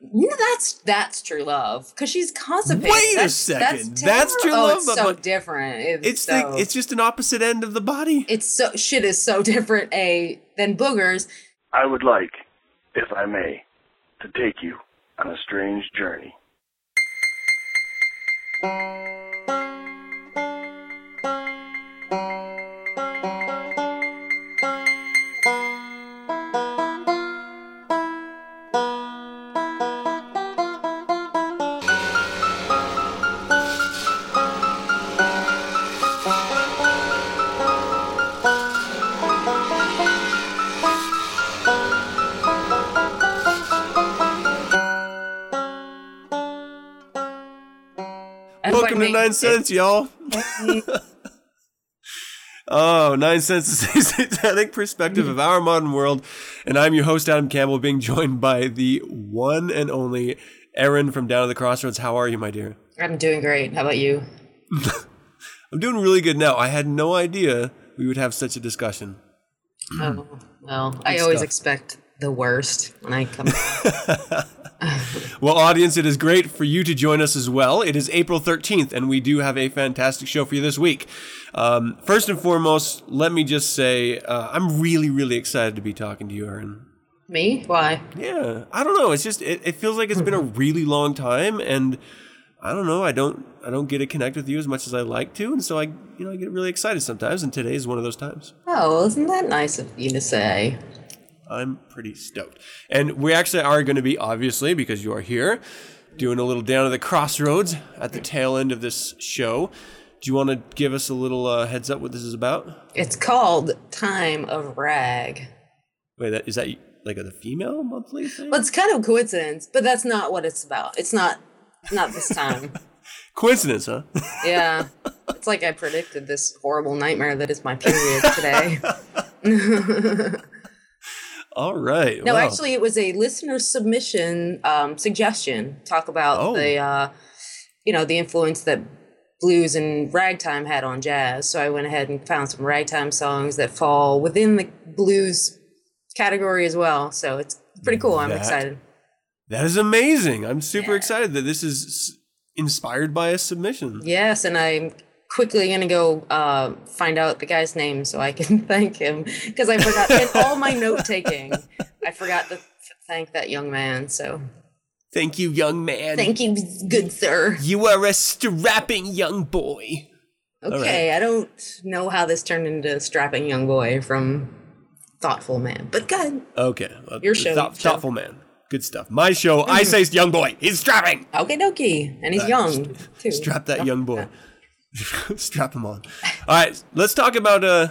No, that's that's true love because she's constipated. Wait a That's- second. That's, That's true terrible. love, Oh, it's but- so but- different. It's, It's so, the it's just an opposite end of the body. it's so shit is so different. A than boogers. I would like, if I may, to take you on a strange journey. 9sense, y'all. Oh, Nine Cents is a satanic perspective of our modern world. And I'm your host, Adam Campbell, being joined by the one and only Erin from Down at the Crossroads. How are you, my dear? I'm doing great. How about you? I'm doing really good now. I had no idea we would have such a discussion. Oh, well, I always stuff. expect the worst when I come. Well, audience, it is great for you to join us as well. It is April 13th, and we do have a fantastic show for you this week. Um, first and foremost, let me just say uh, I'm really, really excited to be talking to you, Erin. Me? Why? Yeah, I don't know. It's just it, it feels like it's been a really long time, and I don't know. I don't I don't get to connect with you as much as I like to, and so I you know I get really excited sometimes, and today is one of those times. Oh, isn't that nice of you to say? I'm pretty stoked. And we actually are going to be, obviously, because you are here, doing a little down at the crossroads at the tail end of this show. Do you want to give us a little uh, heads up what this is about? It's called Time of Rag. Wait, that, is that like a, the female monthly thing? Well, it's kind of a coincidence, but that's not what it's about. It's not not this time. Coincidence, huh? yeah. It's like I predicted this horrible nightmare that is my period today. All right. No, wow. actually, it was a listener submission um, suggestion. Talk about Oh. the, uh, you know, the influence that blues and ragtime had on jazz. So I went ahead and found some ragtime songs that fall within the blues category as well. So it's pretty cool. I'm That- excited. That is amazing. I'm super Yeah. excited that this is inspired by a submission. Yes, and I'm quickly gonna go uh, find out the guy's name so I can thank him because I forgot in all my note taking. I forgot to th- thank that young man. So Thank you, young man. thank you, good sir. You are a strapping young boy. Okay, I don't know how this turned into strapping young boy from thoughtful man, but good. Okay. well, Your show, show. thoughtful man. Good stuff. My show, I say young boy. He's strapping. Okay, dokie, and he's young too. Strap that young boy. Strap them on. All right, let's talk about uh,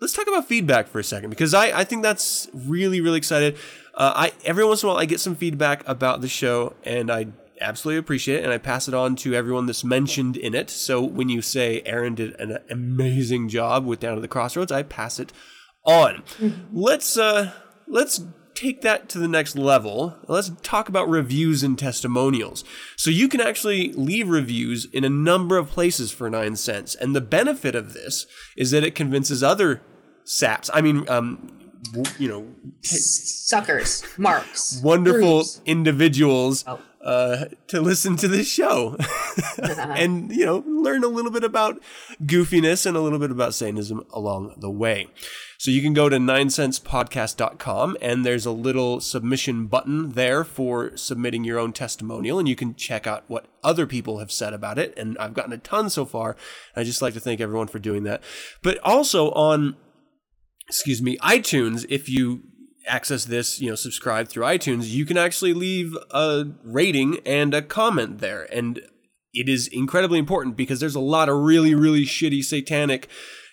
let's talk about feedback for a second because I I think that's really really excited. Uh, I every once in a while I get some feedback about the show and I absolutely appreciate it and I pass it on to everyone that's mentioned in it. So when you say Erin did an amazing job with Down to the Crossroads, I pass it on. Let's uh let's take that to the next level. Let's talk about reviews and testimonials. So you can actually leave reviews in a number of places for 9sense. And the benefit of this is that it convinces other saps, I mean um you know, Suckers, marks, wonderful groups. individuals Oh. uh, to listen to this show and you know learn a little bit about goofiness and a little bit about satanism along the way so you can go to 9sensepodcast.com and there's a little submission button there for submitting your own testimonial and you can check out what other people have said about it and i've gotten a ton so far i just like to thank everyone for doing that but also on excuse me, iTunes, if you access this, you know, subscribe through iTunes, you can actually leave a rating and a comment there. And it is incredibly important because there's a lot of really, really shitty satanic,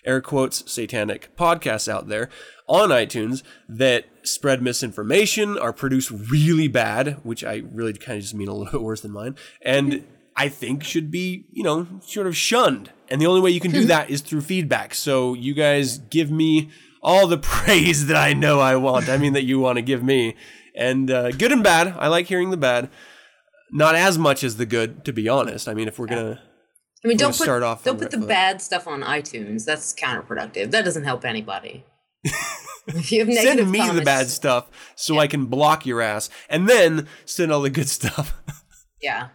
air quotes, satanic podcasts out there on iTunes that spread misinformation, are produced really bad, which I really kind of just mean a little bit worse than mine. And I think should be, you know, sort of shunned. And the only way you can do that is through feedback. So you guys give me all the praise that I know I want. I mean, that you want to give me. And uh, good and bad. I like hearing the bad. Not as much as the good, to be honest. I mean, if we're going to. I mean, don't put start off don't put the bad stuff on iTunes. That's counterproductive. That doesn't help anybody. if you have negative send me the bad stuff so I can block your ass, and then send all the good stuff. Yeah.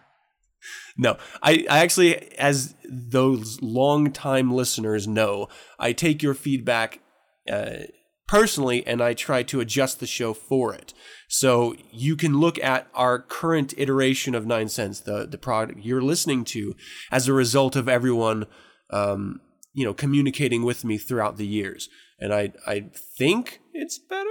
No, I, I actually, as those long-time listeners know, I take your feedback uh, personally and I try to adjust the show for it. So you can look at our current iteration of 9sense, the the product you're listening to, as a result of everyone, um, you know, communicating with me throughout the years, and I I think it's better.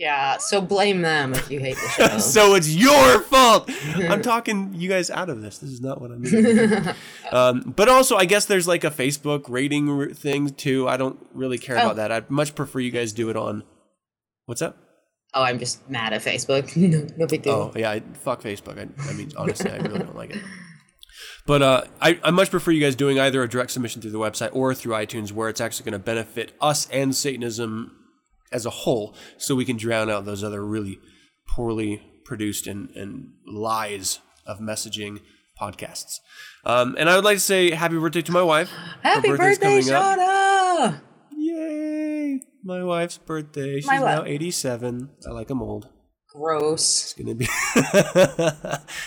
Yeah. So blame them if you hate the show. so it's your fault. I'm talking you guys out of this. This is not what I mean. um, but also, I guess there's like a Facebook rating thing too. I don't really care Oh. about that. I'd much prefer you guys do it on. What's up? oh, I'm just mad at Facebook. no, no big deal. Oh yeah, I, fuck Facebook. I, I mean, honestly, I really don't like it. But uh, I, I much prefer you guys doing either a direct submission through the website or through iTunes, where it's actually going to benefit us and Satanism as a whole, so we can drown out those other really poorly produced and, and lies of messaging podcasts. Um, and I would like to say happy birthday to my wife. Happy birthday. Shauna! Yay! My wife's birthday. She's My now 87. I like 'em old. Gross. It's gonna be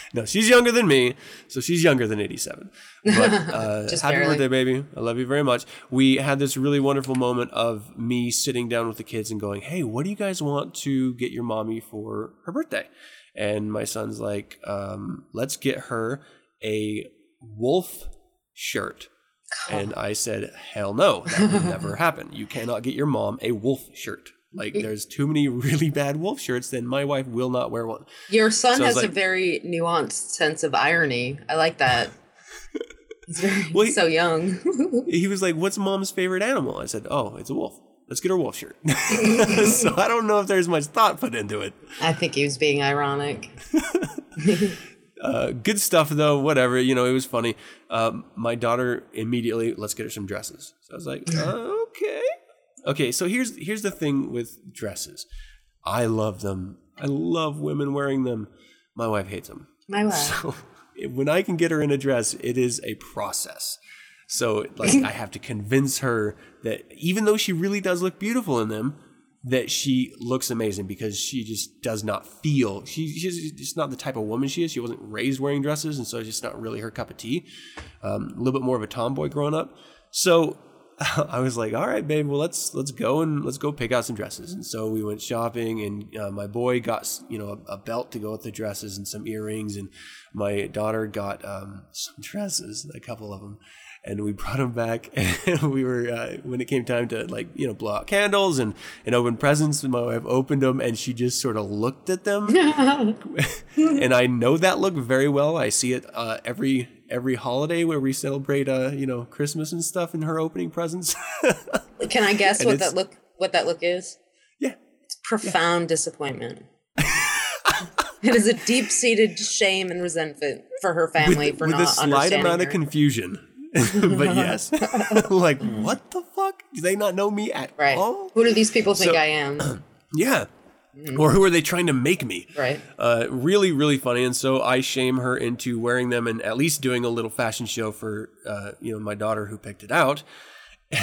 no. She's younger than me, so she's younger than eighty-seven. But uh, happy barely. birthday, baby! I love you very much. We had this really wonderful moment of me sitting down with the kids and going, "Hey, what do you guys want to get your mommy for her birthday?" And my son's like, um, "Let's get her a wolf shirt." And I said, "Hell no, that would never happen. You cannot get your mom a wolf shirt." Like, there's too many really bad wolf shirts, then my wife will not wear one. Your son So has a very nuanced sense of irony. I like that. He's very Well, he- so young. he was like, "What's mom's favorite animal?" I said, "Oh, it's a wolf. Let's get her a wolf shirt." so I don't know if there's much thought put into it. I think he was being ironic. Uh, good stuff though. Whatever, you know, it was funny. Um, my daughter immediately, let's get her some dresses. So I was like, okay, okay. So here's here's the thing with dresses. I love them. I love women wearing them. My wife hates them. My wife. So when I can get her in a dress, it is a process. So like I have to convince her that even though she really does look beautiful in them, that she looks amazing because she just does not feel she, she's just not the type of woman she is. She wasn't raised wearing dresses, and so it's just not really her cup of tea. Um, a little bit more of a tomboy growing up. So I was like, all right, babe, well let's let's go and let's go pick out some dresses. And so we went shopping, and uh, my boy got you know a, a belt to go with the dresses and some earrings, and my daughter got um, some dresses, a couple of them. And we brought them back, and we were uh, when it came time to like you know blow out candles and and open presents. My wife opened them, and she just sort of looked at them, and I know that look very well. I see it uh, every every holiday where we celebrate, uh, you know, Christmas and stuff in her opening presents. Can I guess And what that look what that look is? yeah, It's profound disappointment. it is a deep seated shame and resentment for her family with, for with not a slight understanding amount of confusion. but yes, like what the fuck? Do they not know me at right. all? Who do these people think So- I am? Yeah. Or who are they trying to make me? Right. Uh, really, really funny. And so I shame her into wearing them and at least doing a little fashion show for, uh, you know, my daughter who picked it out.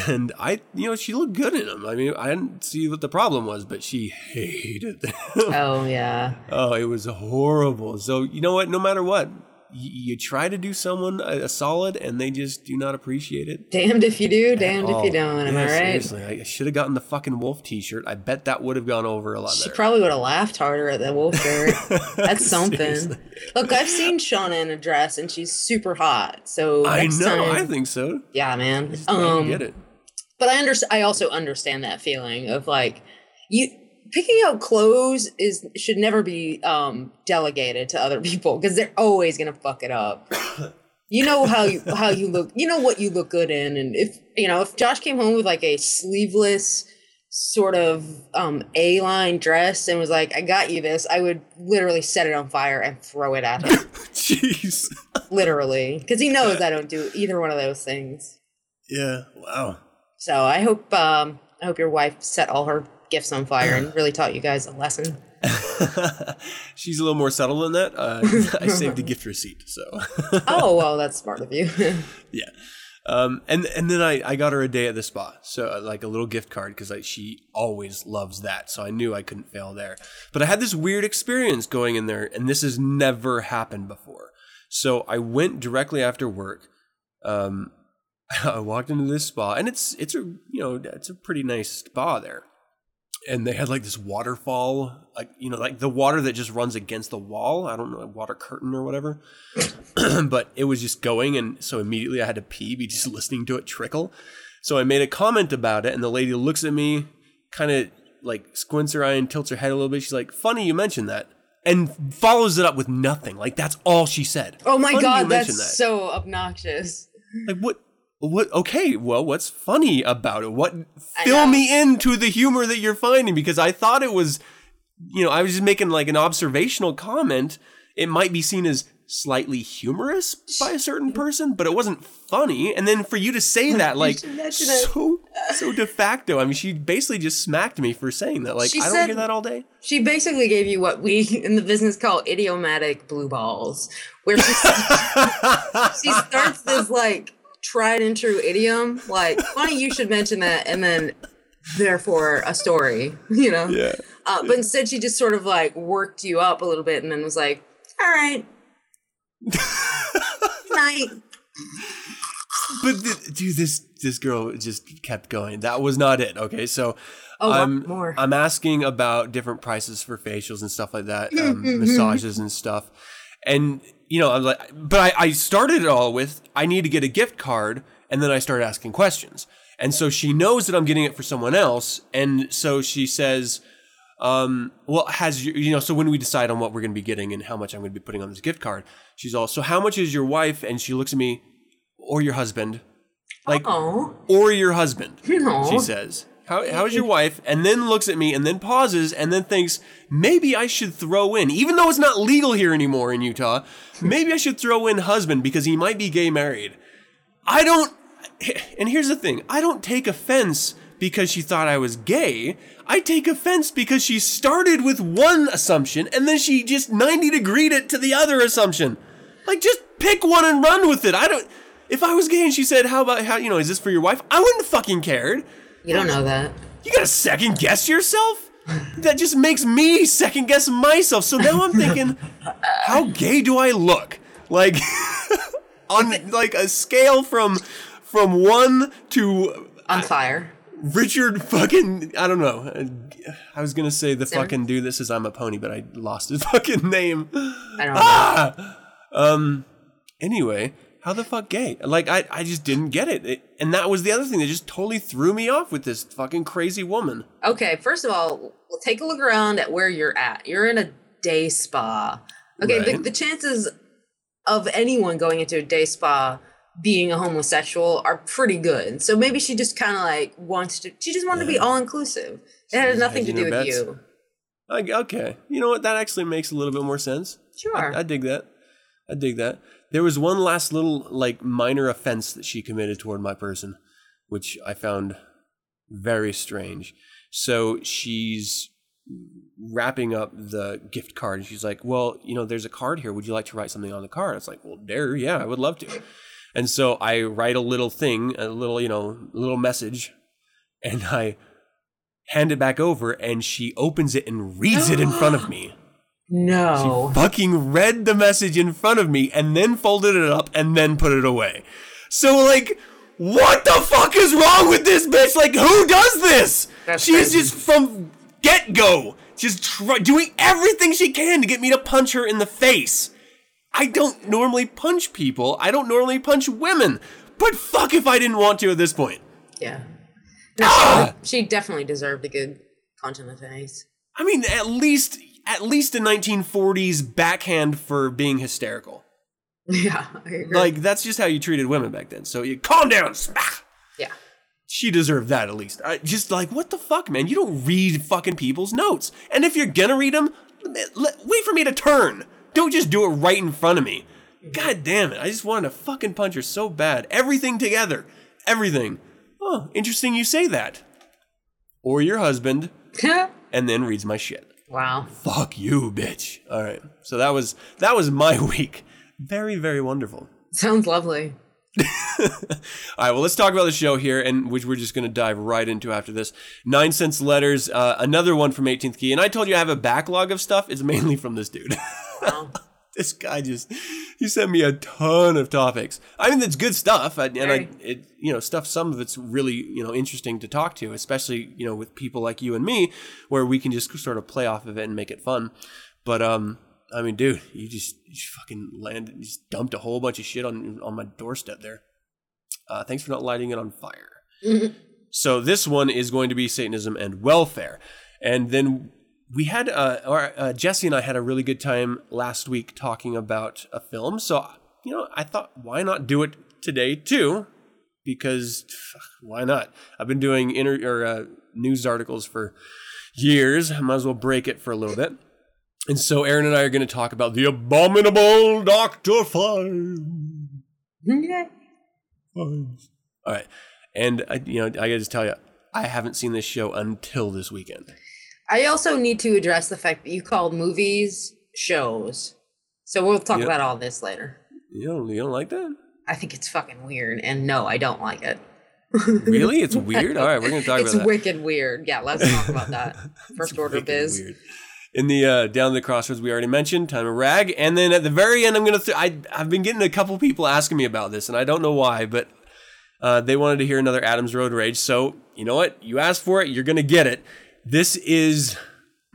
And I, you know, she looked good in them. I mean, I didn't see what the problem was, but she hated them. Oh yeah. oh, it was horrible. So, you know what? No matter what, you, try to do someone a, solid and they just do not appreciate it. Damned if you do, damned if you Oh, don't. Am yeah, I right? Seriously, I should have gotten the fucking wolf t-shirt. I bet that would have gone over a lot She better. probably would have laughed harder at that wolf shirt. That's something. Look, I've seen Shauna in a dress and she's super hot. So I know. time- I think so. yeah, man. I Um, get it. but I understand. I also understand that feeling of like you picking out clothes is should never be um delegated to other people because they're always gonna fuck it up. You know how you how you look. You know what you look good in, and if you know if Josh came home with like a sleeveless sort of um A line dress and was like, "I got you this," I would literally set it on fire and throw it at him, Jeez. literally, because he knows I don't do either one of those things. Yeah. Wow. So I hope um, I hope your wife set all her gifts on fire and really taught you guys a lesson. She's a little more subtle than that. Uh, I saved a gift receipt, so Oh well, that's smart of you. yeah. Um, and and then I, I got her a day at the spa, so uh, like a little gift card because she always loves that. So I knew I couldn't fail there. But I had this weird experience going in there, and this has never happened before. So I went directly after work. Um, I walked into this spa, and it's it's a you know it's a pretty nice spa there and they had like this waterfall, like you know, like the water that just runs against the wall. I don't know, like water curtain or whatever. but it was just going, and so immediately I had to pee, be just listening to it trickle. So I made a comment about it, and the lady looks at me, kind of like squints her eye and tilts her head a little bit. She's like, "Funny you mentioned that," and follows it up with nothing. Like that's all she said. Oh my Funny god, that's that. so obnoxious. Like what? What? Okay, well, what's funny about it? What? Fill me into the humor that you're finding because I thought it was, you know, I was just making like an observational comment. It might be seen as slightly humorous by a certain person, but it wasn't funny. And then for you to say that, like, should mention it. so so de facto. I mean, she basically just smacked me for saying that. Like, She I don't said- hear that all day. She basically gave you what we in the business call idiomatic blue balls, where she she starts this like tried and true idiom, like funny you should mention that, and then therefore a story, you know. Yeah. Uh, but instead, she just sort of like worked you up a little bit, and then was like, "All right, night." But th- dude, this this girl just kept going. That was not it. Okay, so Oh, I'm more. I'm asking about different prices for facials and stuff like that, um, massages and stuff, and you know, I'm like, but I, I started it all with I need to get a gift card, and then I started asking questions, and so she knows that I'm getting it for someone else, and so she says. Um, well, has your, you know, so when we decide on what we're going to be getting and how much I'm going to be putting on this gift card, she's all, so how much is your wife? And she looks at me, or your husband, like, Oh or your husband, no! she says. How, how is your wife? And then looks at me and then pauses and then thinks, maybe I should throw in, even though it's not legal here anymore in Utah, maybe I should throw in husband because he might be gay married. I don't, and here's the thing I don't take offense because she thought I was gay. I take offense because she started with one assumption and then she just 90 degreed it to the other assumption. Like, just pick one and run with it. I don't, if I was gay and she said, how about, how, you know, is this for your wife? I wouldn't have fucking cared. You don't know that. You gotta second guess yourself? That just makes me second guess myself. So now I'm thinking, how gay do I look? Like on like a scale from from one to On fire. Richard fucking I don't know. I was gonna say the Zimmer? fucking dude that says I'm a pony, but I lost his fucking name. I don't know. Ah! Um. Anyway, how the fuck gay? Like I, I just didn't get it. it, and that was the other thing that just totally threw me off with this fucking crazy woman. Okay, first of all, we'll take a look around at where you're at. You're in a day spa. Okay, the, Right. the chances of anyone going into a day spa being a homosexual are pretty good. So maybe she just kind of like wants to. She just wanted to be all inclusive. It had nothing to do with bets. you. Like, okay, you know what? That actually makes a little bit more sense. Sure. I, I dig that. I dig that. There was one last little like minor offense that she committed toward my person, which I found very strange. So she's wrapping up the gift card and she's like, Well, you know, there's a card here. Would you like to write something on the card? It's like, Well, dare, yeah, I would love to. And so I write a little thing, a little, you know, little message, and I hand it back over and she opens it and reads it in front of me. No. Fucking read the message in front of me and then folded it up and then put it away. So like what the fuck is wrong with this bitch? Like who does this? That's she is just from get go just try, doing everything she can to get me to punch her in the face. I don't normally punch people. I don't normally punch women. But fuck if I didn't want to at this point. Yeah. No, Ah! she, she definitely deserved a good punch in the face. I mean, at least at least a 1940s backhand for being hysterical. Yeah. I agree. Like that's just how you treated women back then. So you calm down. smack. yeah. She deserved that at least. I, just like what the fuck, man? You don't read fucking people's notes. And if you're gonna read them, wait for me to turn. Don't just do it right in front of me. Mm-hmm. God damn it! I just wanted to fucking punch her so bad. Everything together, everything. Oh, interesting you say that. Or your husband, and then reads my shit. Wow. Fuck you, bitch. All right. So that was that was my week. Very very wonderful. Sounds lovely. All right, well, let's talk about the show here, and which we're just going to dive right into after this. 9sense letters, uh, another one from 18th Key, and I told you I have a backlog of stuff. It's mainly from this dude. Wow. this guy just he sent me a ton of topics. I mean, that's good stuff, and, and I, it, you know, stuff. Some of it's really you know interesting to talk to, especially you know with people like you and me, where we can just sort of play off of it and make it fun. But um, I mean, dude, you just, you just fucking landed, just dumped a whole bunch of shit on on my doorstep there. Uh, thanks for not lighting it on fire. So this one is going to be Satanism and welfare, and then we had uh, or uh, Jesse and I had a really good time last week talking about a film. So you know, I thought why not do it today too? Because why not? I've been doing inter- or uh, news articles for years. I might as well break it for a little bit. And so Erin and I are going to talk about the abominable Doctor Phibes. Yeah. All right, and I, you know, I got to just tell you, I haven't seen this show until this weekend. I also need to address the fact that you call movies shows. So we'll talk Yep. about all this later. You don't, you don't like that? I think it's fucking weird, and no, I don't like it. Really? It's weird. All right, we're going to talk it's about that. wicked weird. Yeah, let's talk about that. First order biz. weird. In the uh, down the crossroads, we already mentioned time of rag, and then at the very end, I'm gonna. Th- I I've been getting a couple people asking me about this, and I don't know why, but uh, they wanted to hear another Adams Road Rage. So you know what? You asked for it, you're gonna get it. This is.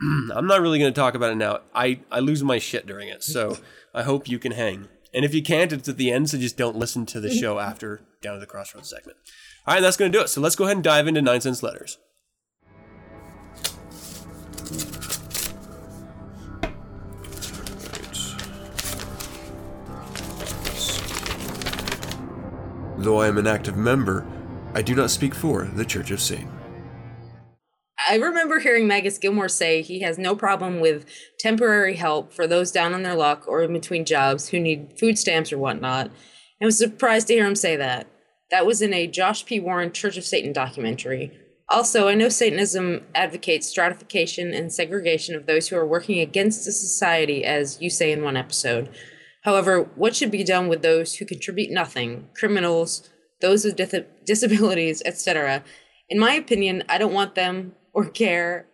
I'm not really gonna talk about it now. I I lose my shit during it, so I hope you can hang. And if you can't, it's at the end, so just don't listen to the show after down to the crossroads segment. All right, that's gonna do it. So let's go ahead and dive into 9sense letters. Though I am an active member, I do not speak for the Church of Satan. I remember hearing Magus Gilmore say he has no problem with temporary help for those down on their luck or in between jobs who need food stamps or whatnot. I was surprised to hear him say that. That was in a Josh P. Warren Church of Satan documentary. Also, I know Satanism advocates stratification and segregation of those who are working against the society, as you say in one episode. However, what should be done with those who contribute nothing, criminals, those with dis- disabilities, etc.? In my opinion, I don't want them or care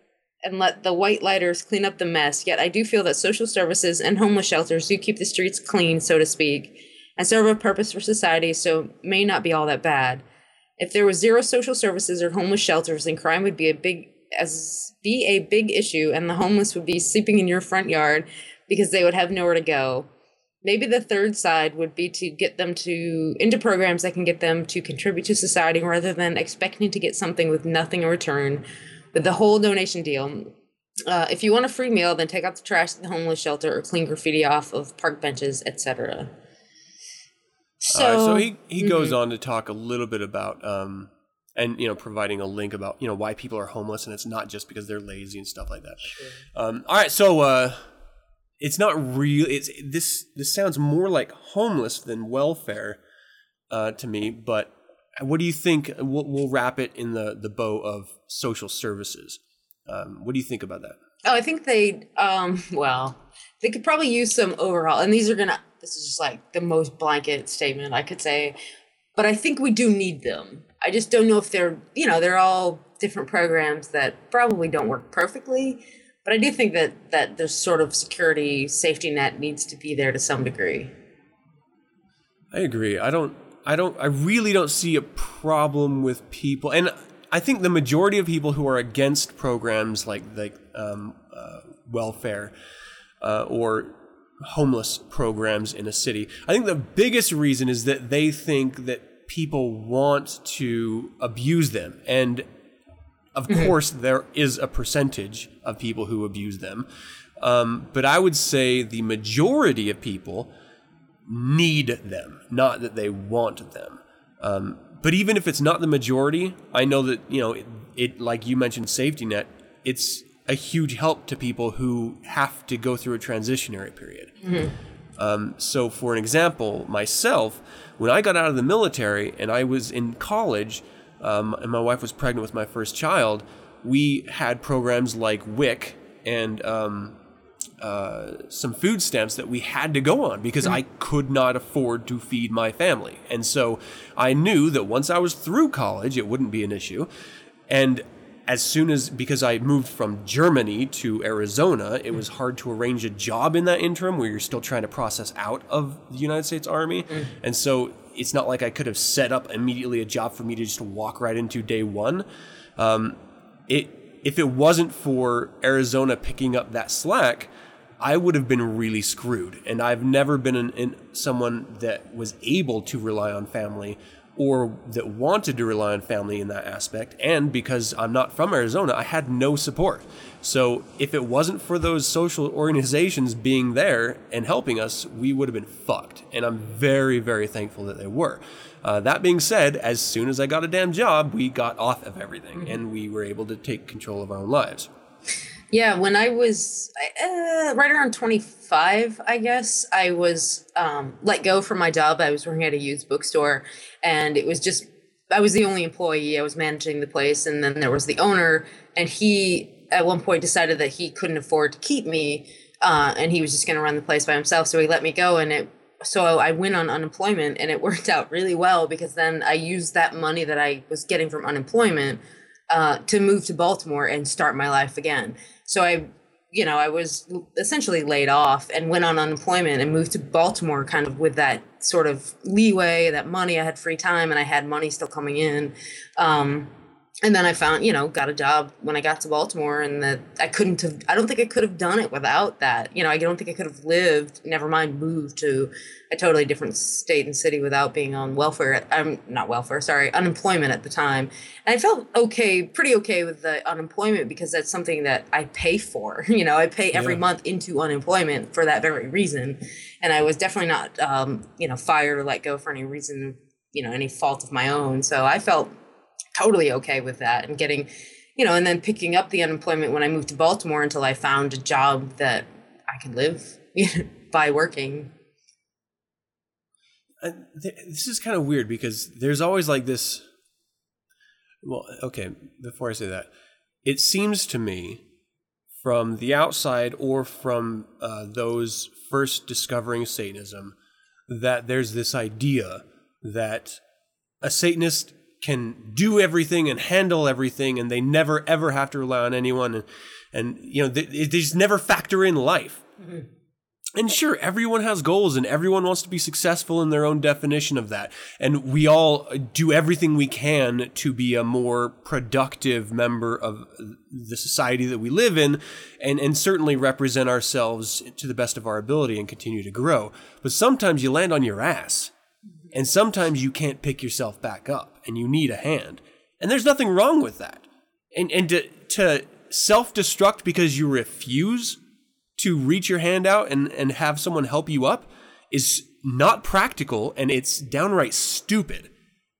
and let the white lighters clean up the mess, yet I do feel that social services and homeless shelters do keep the streets clean, so to speak, and serve a purpose for society, so may not be all that bad. If there was zero social services or homeless shelters, then crime would be a big as be a big issue and the homeless would be sleeping in your front yard because they would have nowhere to go. Maybe the third side would be to get them to into programs that can get them to contribute to society rather than expecting to get something with nothing in return with the whole donation deal. Uh, if you want a free meal, then take out the trash at the homeless shelter or clean graffiti off of park benches, etc. So, right, so he, he goes Mm-hmm. on to talk a little bit about um and you know providing a link about you know why people are homeless and it's not just because they're lazy and stuff like that. Um, all right, so uh, it's not real. It's this this sounds more like homeless than welfare uh, to me. But what do you think? We'll, we'll wrap it in the the bow of social services. Um, what do you think about that? Oh, I think they um well, they could probably use some overhaul. And these are gonna this is just like the most blanket statement I could say. But I think we do need them. I just don't know if they're you know, they're all different programs that probably don't work perfectly. But I do think that that the sort of security safety net needs to be there to some degree. I agree. I don't. I don't. I really don't see a problem with people, and I think the majority of people who are against programs like like um, uh, welfare uh, or homeless programs in a city, I think the biggest reason is that they think that people want to abuse them, and of course there is a percentage of people who abuse them, um, but I would say the majority of people need them, not that they want them. Um, but even if it's not the majority, I know that you know it, it. Like you mentioned, safety net. It's a huge help to people who have to go through a transitionary period. Um, so, for an example, myself, when I got out of the military and I was in college, um, and my wife was pregnant with my first child, we had programs like WIC and um, uh, some food stamps that we had to go on because I could not afford to feed my family. And so I knew that once I was through college, it wouldn't be an issue. And as soon as, because I moved from Germany to Arizona, it was hard to arrange a job in that interim where you're still trying to process out of the United States Army. And so it's not like I could have set up immediately a job for me to just walk right into day one. Um, it if it wasn't for Arizona picking up that slack, I would have been really screwed. And I've never been someone that was able to rely on family or that wanted to rely on family in that aspect. And because I'm not from Arizona, I had no support. So if it wasn't for those social organizations being there and helping us, we would have been fucked. And I'm very, very thankful that they were. Uh, that being said, as soon as I got a damn job, we got off of everything and we were able to take control of our own lives. Yeah, when I was uh, right around 25, I guess, I was um, let go from my job. I was working at a used bookstore, and it was just, I was the only employee. I was managing the place, and then there was the owner, and he at one point decided that he couldn't afford to keep me, uh, and he was just going to run the place by himself. So he let me go, and it, so I went on unemployment, and it worked out really well because then I used that money that I was getting from unemployment uh, to move to Baltimore and start my life again. So I, you know, I was essentially laid off and went on unemployment and moved to Baltimore kind of with that sort of leeway, that money. I had free time and I had money still coming in. Um, and then I found, you know, got a job when I got to Baltimore, and that I couldn't have. I don't think I could have done it without that. You know, I don't think I could have lived. Never mind, moved to a totally different state and city without being on welfare. I'm not welfare, sorry, unemployment at the time. And I felt okay, pretty okay with the unemployment because that's something that I pay for. You know, I pay every Yeah. month into unemployment for that very reason. And I was definitely not, um, you know, fired or let go for any reason, you know, any fault of my own. So I felt totally okay with that and getting you know and then picking up the unemployment when i moved to baltimore until i found a job that i could live by working th- this is kind of weird because there's always like this. Well, okay, before I say that, it seems to me from the outside or from uh, those first discovering Satanism that there's this idea that a Satanist can do everything and handle everything and they never ever have to rely on anyone and, and you know they, they just never factor in life mm-hmm. and sure, everyone has goals and everyone wants to be successful in their own definition of that. And we all do everything we can to be a more productive member of the society that we live in and, and certainly represent ourselves to the best of our ability and continue to grow. But sometimes you land on your ass and sometimes you can't pick yourself back up and you need a hand. And there's nothing wrong with that. And, and to, to self destruct because you refuse to reach your hand out and, and have someone help you up is not practical and it's downright stupid.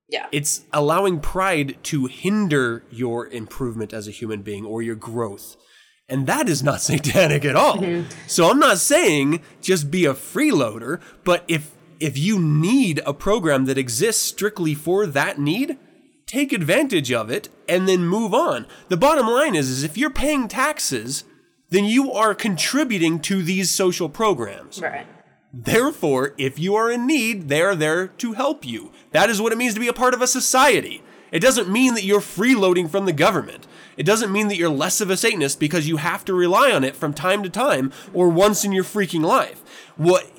yeah It's allowing pride to hinder your improvement as a human being or your growth. And that is not satanic at all. Mm-hmm. So I'm not saying just be a freeloader, but if if you need a program that exists strictly for that need, take advantage of it and then move on. The bottom line is, is if you're paying taxes, then you are contributing to these social programs. right Therefore, if you are in need, they are there to help you. That is what it means to be a part of a society. It doesn't mean that you're freeloading from the government. It doesn't mean that you're less of a Satanist because you have to rely on it from time to time or once in your freaking life. What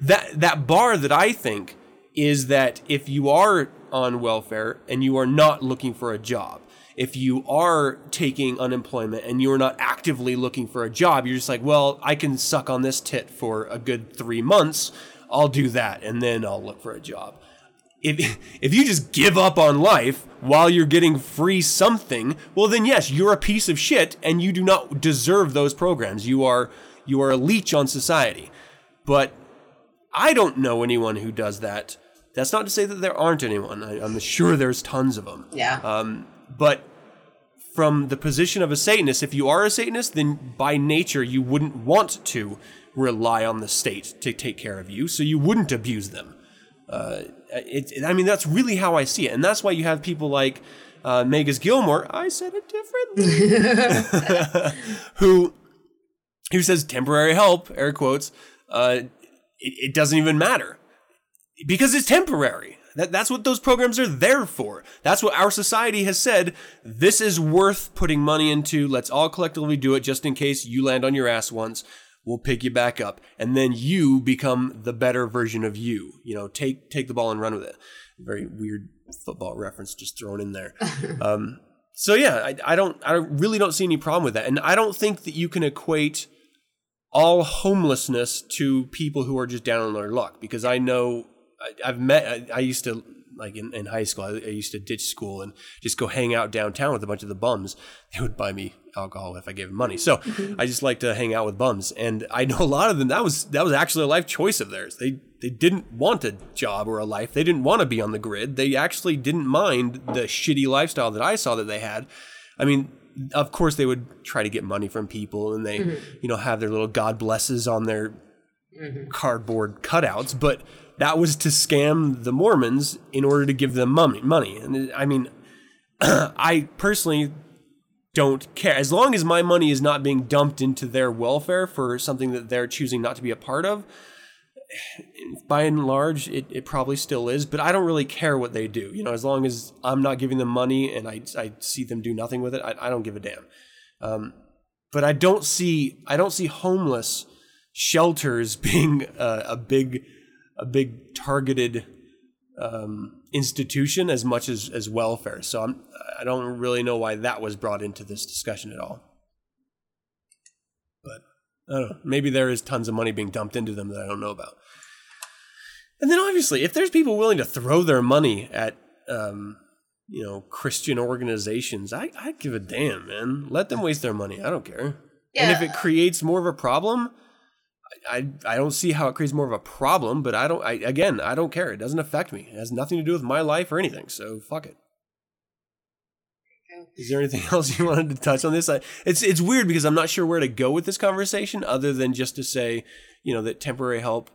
that that bar that I think is that if you are on welfare and you are not looking for a job, if you are taking unemployment and you're not actively looking for a job, you're just like, well, I can suck on this tit for a good three months. I'll do that and then I'll look for a job. If, if you just give up on life while you're getting free something, well then yes, you're a piece of shit and you do not deserve those programs. You are you are a leech on society. But I don't know anyone who does that. That's not to say that there aren't anyone. I, I'm sure there's tons of them. yeah Um, but from the position of a Satanist, if you are a Satanist, then by nature you wouldn't want to rely on the state to take care of you, so you wouldn't abuse them. Uh, it, it- I mean, that's really how I see it, and that's why you have people like uh, Magus Gilmore. I said it differently. who who says temporary help, air quotes, uh, it, it doesn't even matter because it's temporary. That, that's what those programs are there for. That's what our society has said. This is worth putting money into. Let's all collectively do it just in case you land on your ass once. We'll pick you back up. And then you become the better version of you. You know, take, take the ball and run with it. Very weird football reference just thrown in there. um, so yeah, I, I don't, I really don't see any problem with that. And I don't think that you can equate all homelessness to people who are just down on their luck because I know I, have met. I, I, used to like in, in high school. I, I, used to ditch school and just go hang out downtown with a bunch of the bums. They would buy me alcohol if I gave them money. So I just like to hang out with bums, and I know a lot of them. That was that was actually a life choice of theirs. They they didn't want a job or a life. They didn't want to be on the grid. They actually didn't mind the shitty lifestyle that I saw that they had. I mean, of course they would try to get money from people and they mm-hmm. you know have their little god blesses on their mm-hmm. cardboard cutouts but that was to scam the Mormons in order to give them money. Money, and I mean, I personally don't care as long as my money is not being dumped into their welfare for something that they're choosing not to be a part of. By and large, it, it probably still is, but I don't really care what they do. You know, as long as I'm not giving them money and I, I see them do nothing with it, I, I don't give a damn. Um, but I don't see I don't see homeless shelters being a, a big a big targeted um, institution as much as, as welfare. So I'm, I don't really know why that was brought into this discussion at all. But I don't know. Maybe there is tons of money being dumped into them that I don't know about. And then obviously, if there's people willing to throw their money at, um, you know, Christian organizations, I, I give a damn, man. Let them waste their money. I don't care. Yeah. And if it creates more of a problem, I, I don't see how it creates more of a problem, but I don't. I again, I don't care. It doesn't affect me. It has nothing to do with my life or anything. So fuck it. Is there anything else you wanted to touch on this? I, it's it's weird because I'm not sure where to go with this conversation, other than just to say, you know, that temporary help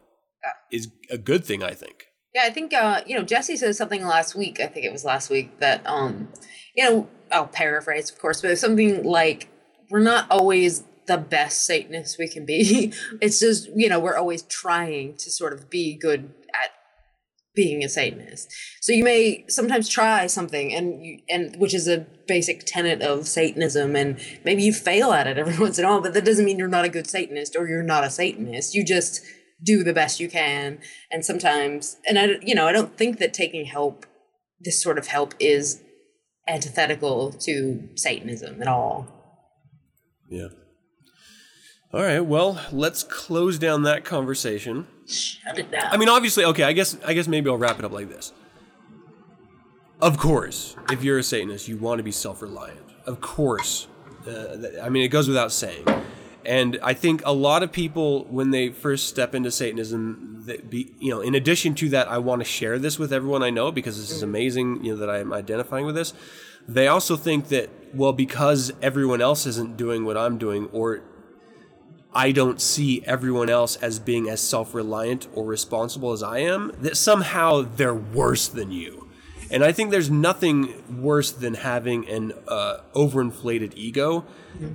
is a good thing. I think. Yeah, I think uh, you know Jesse said something last week. I think it was last week that um, you know, I'll paraphrase, of course, but something like we're not always the best Satanists we can be. it's just, you know, we're always trying to sort of be good being a Satanist. So you may sometimes try something and you, and which is a basic tenet of Satanism and maybe you fail at it every once in a while, but that doesn't mean you're not a good Satanist or you're not a Satanist. You just do the best you can. And sometimes, and I, you know, I don't think that taking help, this sort of help is antithetical to Satanism at all. Yeah. All right, well, let's close down that conversation. Shut it down. I mean, obviously, okay. I guess I guess maybe I'll wrap it up like this. Of course, if you're a Satanist, you want to be self-reliant. Of course, uh, I mean, it goes without saying. And I think a lot of people, when they first step into Satanism, that be, you know, in addition to that, I want to share this with everyone I know because this is amazing, you know, that I'm identifying with this. They also think that, well, because everyone else isn't doing what I'm doing, or I don't see everyone else as being as self reliant or responsible as I am, that somehow they're worse than you. And I think there's nothing worse than having an uh, overinflated ego.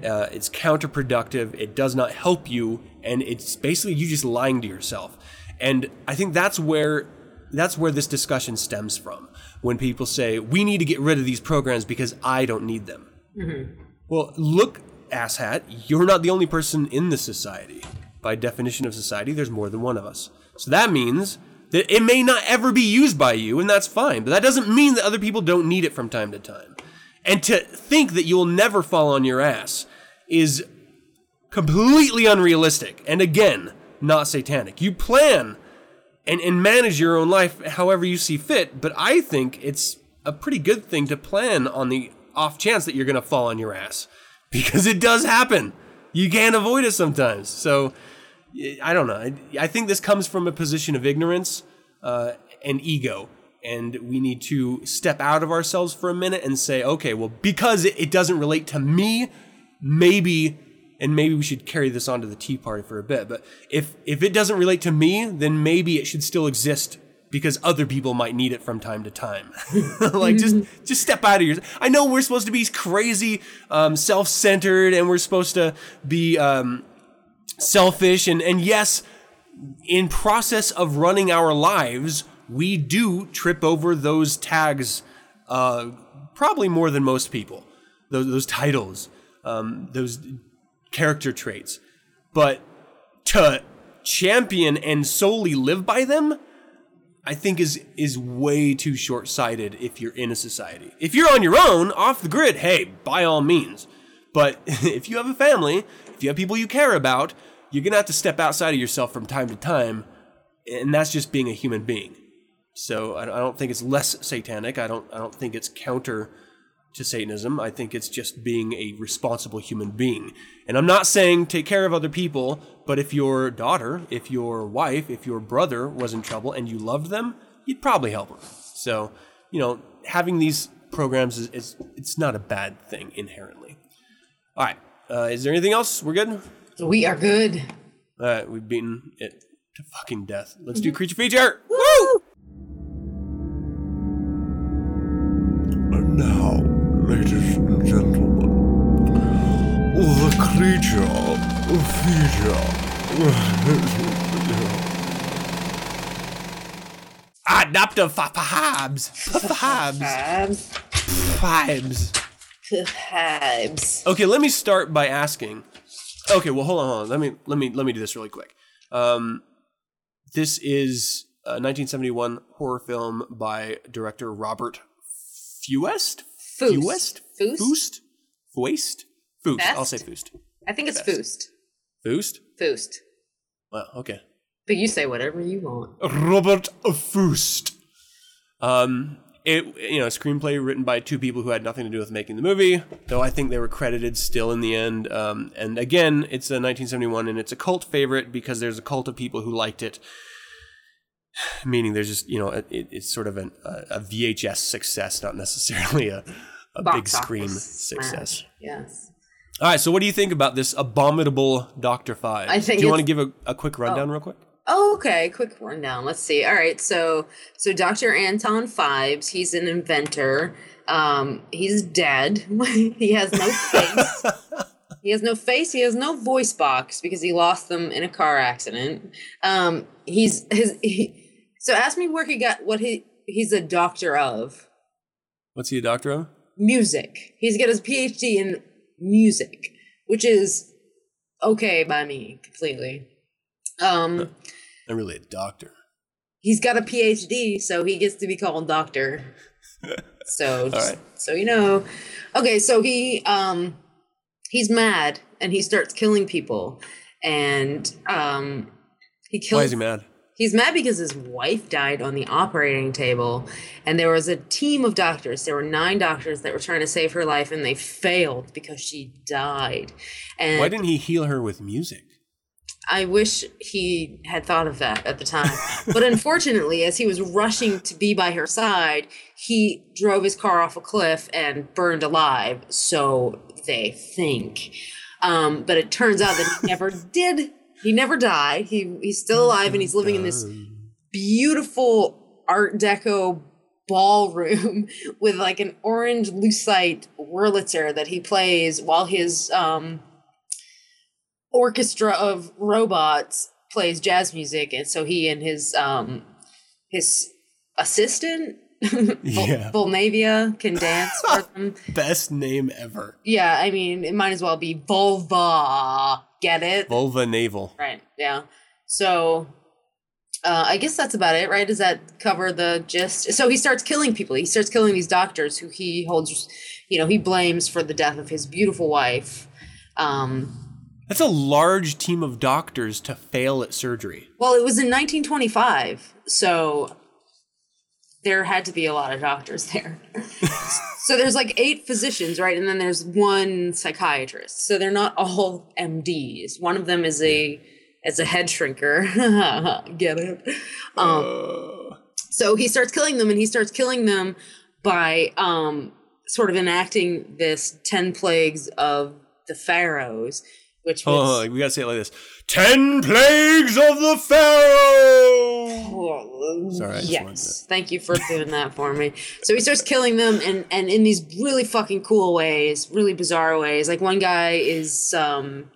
Uh, it's counterproductive, it does not help you, and it's basically you just lying to yourself. And I think that's where that's where this discussion stems from. When people say we need to get rid of these programs because I don't need them. Mm-hmm. Well, look asshat, you're not the only person in this society. By definition of society, there's more than one of us. So that means that it may not ever be used by you, and that's fine. But that doesn't mean that other people don't need it from time to time. And to think that you'll never fall on your ass is completely unrealistic. And again, not satanic. You plan and, and manage your own life however you see fit, but I think it's a pretty good thing to plan on the off chance that you're going to fall on your ass because it does happen. You can't avoid it sometimes. So I don't know. I, I think this comes from a position of ignorance uh, and ego. And we need to step out of ourselves for a minute and say, okay, well, because it, it doesn't relate to me, maybe, and maybe we should carry this on to the Tea Party for a bit. But if if it doesn't relate to me, then maybe it should still exist because other people might need it from time to time. like just just step out of your. I know we're supposed to be crazy, um, self-centered, and we're supposed to be, um, selfish and and yes, in process of running our lives, we do trip over those tags uh, probably more than most people. Those those titles, um, those character traits. But to champion and solely live by them, I think is is way too short sighted if you're in a society. If you're on your own, off the grid, hey, by all means. But if you have a family, if you have people you care about, you're gonna have to step outside of yourself from time to time, and that's just being a human being. So I don't think it's less satanic. I don't I don't think it's counter to Satanism. I think it's just being a responsible human being. And I'm not saying take care of other people, but if your daughter, if your wife, if your brother was in trouble and you loved them, you'd probably help them. So, you know, having these programs is, is it's not a bad thing inherently. All right. Uh, is there anything else? We're good? We are good. All right. We've beaten it to fucking death. Let's do creature feature. Woo! Creature feature. Adapter Fabs. Fabs. Vibes. Fabs. Vibes. Okay, let me start by asking. Okay, well, hold on, hold on. Let me let me let me do this really quick. Um, this is a 1971 horror film by director Robert Fuest. Fuest. Foust? Foost. Fuest. Foost. I'll say Foost. I think it's Best. Foost. Foost. Well, okay. But you say whatever you want. Robert Foost. Um, it you know, a screenplay written by two people who had nothing to do with making the movie, though I think they were credited still in the end. Um, and again, it's a 1971, and it's a cult favorite because there's a cult of people who liked it. Meaning, there's just you know, it, it's sort of an, a, a VHS success, not necessarily a, a big screen success. smash. Yes. All right, so what do you think about this abominable Doctor Phibes? I think do you want to give a, a quick rundown, real quick? Oh, okay. Quick rundown. Let's see. All right. So, so Dr. Anton Phibes, he's an inventor. Um, he's dead. he has no face. he has no face. He has no voice box because he lost them in a car accident. Um, he's his. He, so ask me where he got what he he's a doctor of What's he a doctor of? music. He's got his PhD in music, which is okay by me completely. Um. Not really a doctor. he's got a PhD, so he gets to be called doctor. So, just- right. so you know, okay. So he um he's mad and he starts killing people, and um he kills. Why is he mad? He's mad because his wife died on the operating table, and there was a team of doctors. There were nine doctors that were trying to save her life, and they failed because she died. And Why didn't he heal her with music? I wish he had thought of that at the time. but unfortunately, as he was rushing to be by her side, he drove his car off a cliff and burned alive. So they think. Um, but it turns out that he never did. He never died. He he's still alive and he's living in this beautiful Art Deco ballroom with like an orange lucite Wurlitzer that he plays while his um orchestra of robots plays jazz music and so he and his um his assistant Yeah. Vulnavia can dance for them. Best name ever. Yeah, I mean it might as well be Vulva. Get it? Vulva navel. Right. Yeah. So uh, I guess that's about it, right? Does that cover the gist? So he starts killing people. He starts killing these doctors who he holds, you know, he blames for the death of his beautiful wife. Um, That's a large team of doctors to fail at surgery. well, it was in 1925, so there had to be a lot of doctors there. so there's like eight physicians, right? And then there's one psychiatrist. So they're not all MDs. One of them is a is a head shrinker. Get it? Um, so he starts killing them, and he starts killing them by um, sort of enacting this ten plagues of the pharaohs, which on, was hold on, we gotta say it like this. Ten plagues of the Pharaoh! Sorry, yes. Thank you for doing that for me. So he starts killing them and and in these really fucking cool ways, really bizarre ways. Like one guy is um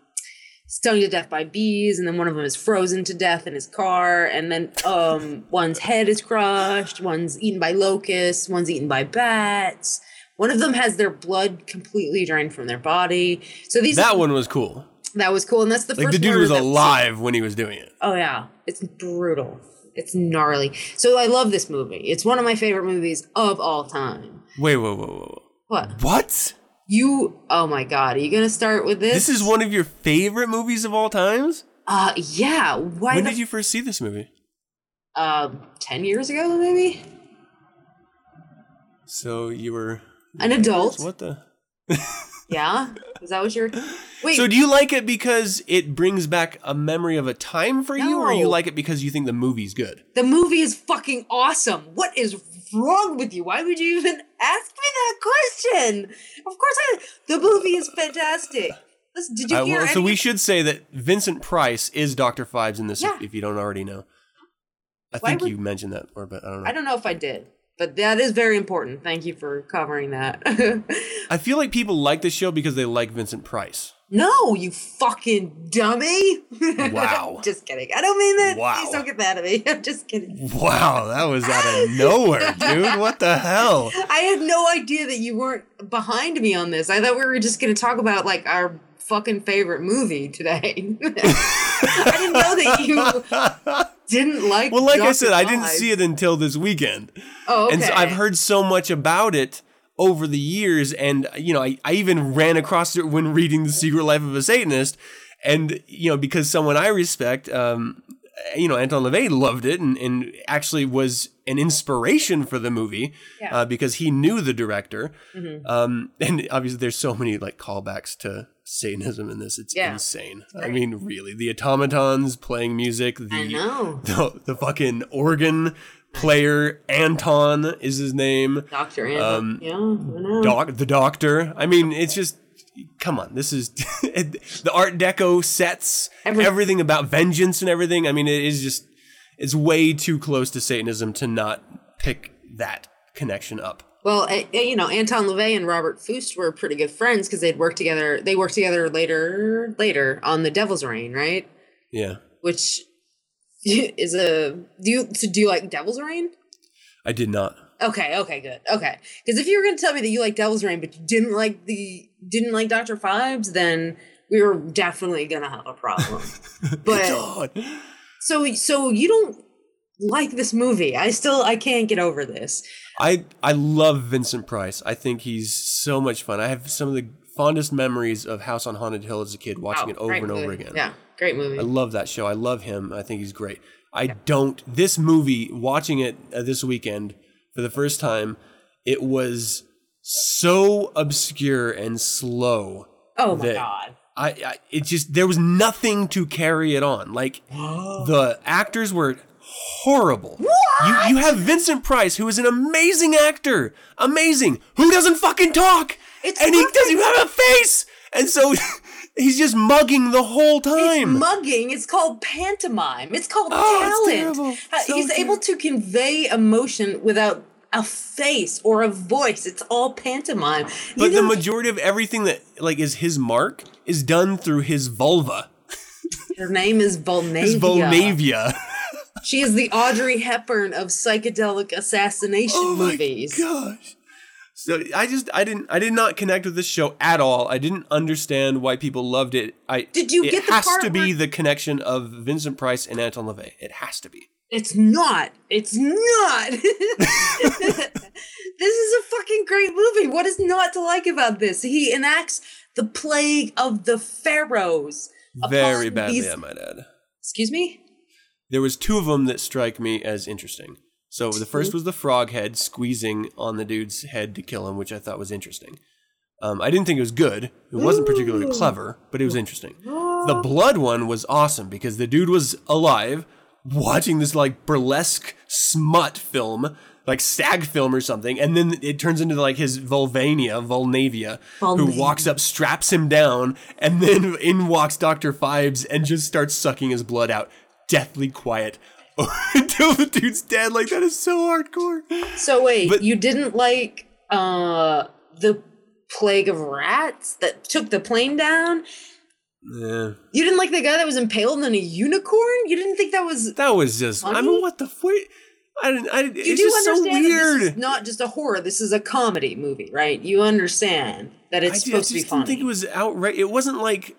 stung to death by bees, and then one of them is frozen to death in his car, and then um, one's head is crushed, one's eaten by locusts, one's eaten by bats. One of them has their blood completely drained from their body. So these That one was cool. that was cool, and that's the Like first the dude was alive when he was doing it. Oh yeah, it's brutal. It's gnarly. So I love this movie. It's one of my favorite movies of all time. Wait, whoa, whoa, whoa. What? What? You? Oh my god! Are you gonna start with this? This is one of your favorite movies of all times? Uh, yeah. Why? When the did you first see this movie? Um, ten years ago, maybe. So you were An adult. what the? Yeah. Is that what you're? Wait. So do you like it because it brings back a memory of a time for you, or you like it because you think the movie's good? the movie is fucking awesome. What is wrong with you? Why would you even ask me that question? Of course, I. The movie is fantastic. Listen, did you Uh, hear? well, so we should say that Vincent Price is Doctor Phibes in this. Yeah. If, if you don't already know, I Why think would- you mentioned that, or but I don't know. I don't know if I did, but that is very important. Thank you for covering that. I feel like people like this show because they like Vincent Price. no, you fucking dummy. Wow. just kidding. I don't mean that. Wow. Please don't get mad at me. I'm just kidding. Wow, that was out of nowhere, dude. What the hell? I had no idea that you weren't behind me on this. I thought we were just going to talk about like our fucking favorite movie today. I didn't know that you didn't like. Well, like I Dr. said, I didn't see it until this weekend. Oh, okay. And so I've heard so much about it over the years. And, you know, I, I even ran across it when reading The Secret Life of a Satanist. And, you know, because someone I respect, um, you know, Anton LaVey loved it and, and actually was an inspiration for the movie Yeah. Mm-hmm. uh, because he knew the director. Um, and obviously, there's so many like callbacks to Satanism in this. It's Yeah. insane. I mean, really, the automatons playing music, the I know. the, the fucking organ player Anton is his name. Doctor Anton. Um, yeah, Doc, the doctor. I mean, it's just come on. This is the Art Deco sets, Every- everything about vengeance and everything. I mean, it is just it's way too close to Satanism to not pick that connection up. Well, you know, Anton LaVey and Robert Fust were pretty good friends because they'd worked together. They worked together later, later on The Devil's Rain, right? Yeah, Which is a do you so do you like Devil's Rain? I did not. Okay, okay, good. Okay, because if you were going to tell me that you like Devil's Rain but you didn't like the didn't like Doctor Phibes, then we were definitely gonna have a problem. but God. so so you don't like this movie? I still I can't get over this. I I love Vincent Price. I think he's so much fun. I have some of the fondest memories of House on Haunted Hill as a kid, watching Wow, it over and over again. Yeah, great movie. I love that show. I love him. I think he's great. I don't. This movie, watching it uh, this weekend for the first time, it was so obscure and slow. oh my god. I, I it just there was nothing to carry it on. Like the actors were horrible. What? You you have Vincent Price, who is an amazing actor, amazing, who doesn't fucking talk, It's and he doesn't even have a face, and so he's just mugging the whole It's time. mugging. It's called pantomime. It's called Oh, it's talent. terrible. Uh, So He's able to convey emotion without a face or a voice. It's all pantomime. But the majority of everything that like is his mark is done through his vulva, her name is Vulnavia. his vulnavia. She is the Audrey Hepburn of psychedelic assassination movies. oh my movies. gosh. So I just I didn't I did not connect with this show at all. I didn't understand why people loved it. I Did you it get the has part to be where- the connection of Vincent Price and Anton LaVey. It has to be. It's not. It's not. this is a fucking great movie. What is not to like about this? He enacts the plague of the pharaohs. Very badly, these- I might add. Excuse me? There was two of them that strike me as interesting. So the first was the frog head squeezing on the dude's head to kill him, which I thought was interesting. Um, I didn't think it was good. It wasn't particularly clever, but it was interesting. The blood one was awesome because the dude was alive, watching this like burlesque smut film, like stag film or something, and then it turns into like his Volvania, Vulnavia, who walks up, straps him down, and then in walks Doctor Phibes and just starts sucking his blood out, deathly quiet. Until the dude's dead, like that is so hardcore. So wait, But- you didn't like uh the plague of rats that took the plane down? Yeah. You didn't like the guy that was impaled on a unicorn? You didn't think that was That was just. I mean, what the fuck? I didn't. I, you it's do just so understand that weird. this is not just a horror. This is a comedy movie, right? You understand that it's I, I supposed just to be didn't think it was outright. It wasn't like.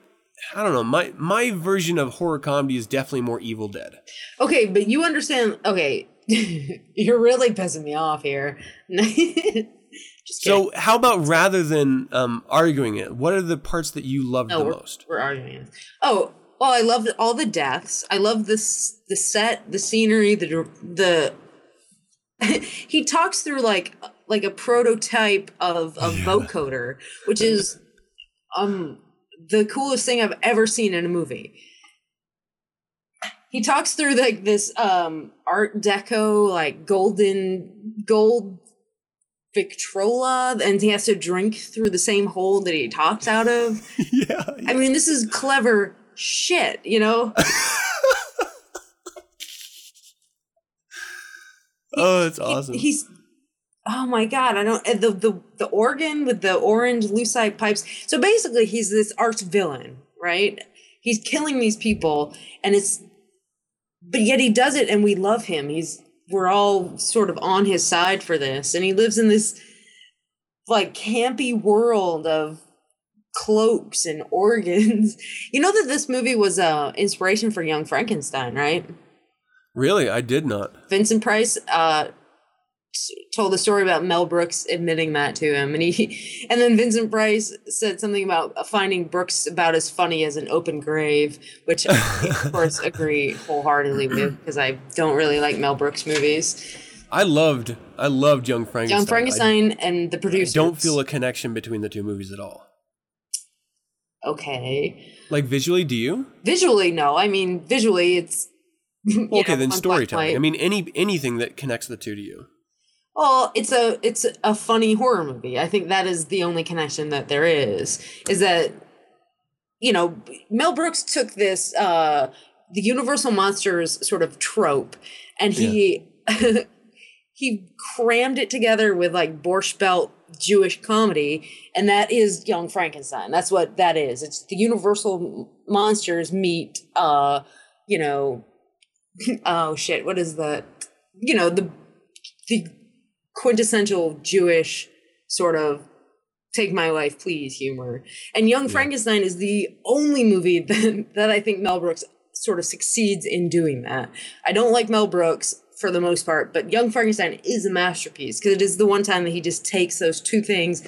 I don't know. My my version of horror comedy is definitely more Evil Dead. okay, but you understand. Okay, you're really pissing me off here. just. So how about rather than um, arguing it, what are the parts that you loved No, the we're, most? we're arguing. this. Oh, well, I love all the deaths. I love this the set, the scenery, the the. he talks through like like a prototype of of vocoder, which is um the coolest thing I've ever seen in a movie. He talks through like this um art deco like golden gold Victrola and he has to drink through the same hole that he talks out of. yeah. I mean, this is clever shit, you know? Oh, it's He- awesome. he's oh my god, I don't the the the organ with the orange lucite pipes. So basically, he's this arch villain, right? He's killing these people, and it's but yet he does it, and we love him. He's we're all sort of on his side for this, and he lives in this like campy world of cloaks and organs. You know that this movie was uh inspiration for Young Frankenstein, right? really, I did not. Vincent Price uh told a story about Mel Brooks admitting that to him and he and then Vincent Price said something about finding Brooks about as funny as an open grave which I of course agree wholeheartedly with because I don't really like Mel Brooks movies. I loved. I loved Young Frankenstein. Young Frankenstein and the I producers don't feel a connection between the two movies at all. okay. Like visually, do you? Visually no, I mean visually it's okay, know, then storytelling. I mean, any anything that connects the two to you. Well, it's a it's a funny horror movie. I think that is the only connection that there is. Is that you know Mel Brooks took this uh the Universal monsters sort of trope, and he he crammed it together with like Borscht Belt Jewish comedy, and that is Young Frankenstein. That's what that is. It's the Universal monsters meet uh you know oh shit what is that you know the the quintessential Jewish sort of take my life please humor. And Young Frankenstein is the only movie that, that I think Mel Brooks sort of succeeds in doing that. I don't like Mel Brooks for the most part, but Young Frankenstein is a masterpiece because it is the one time that he just takes those two things,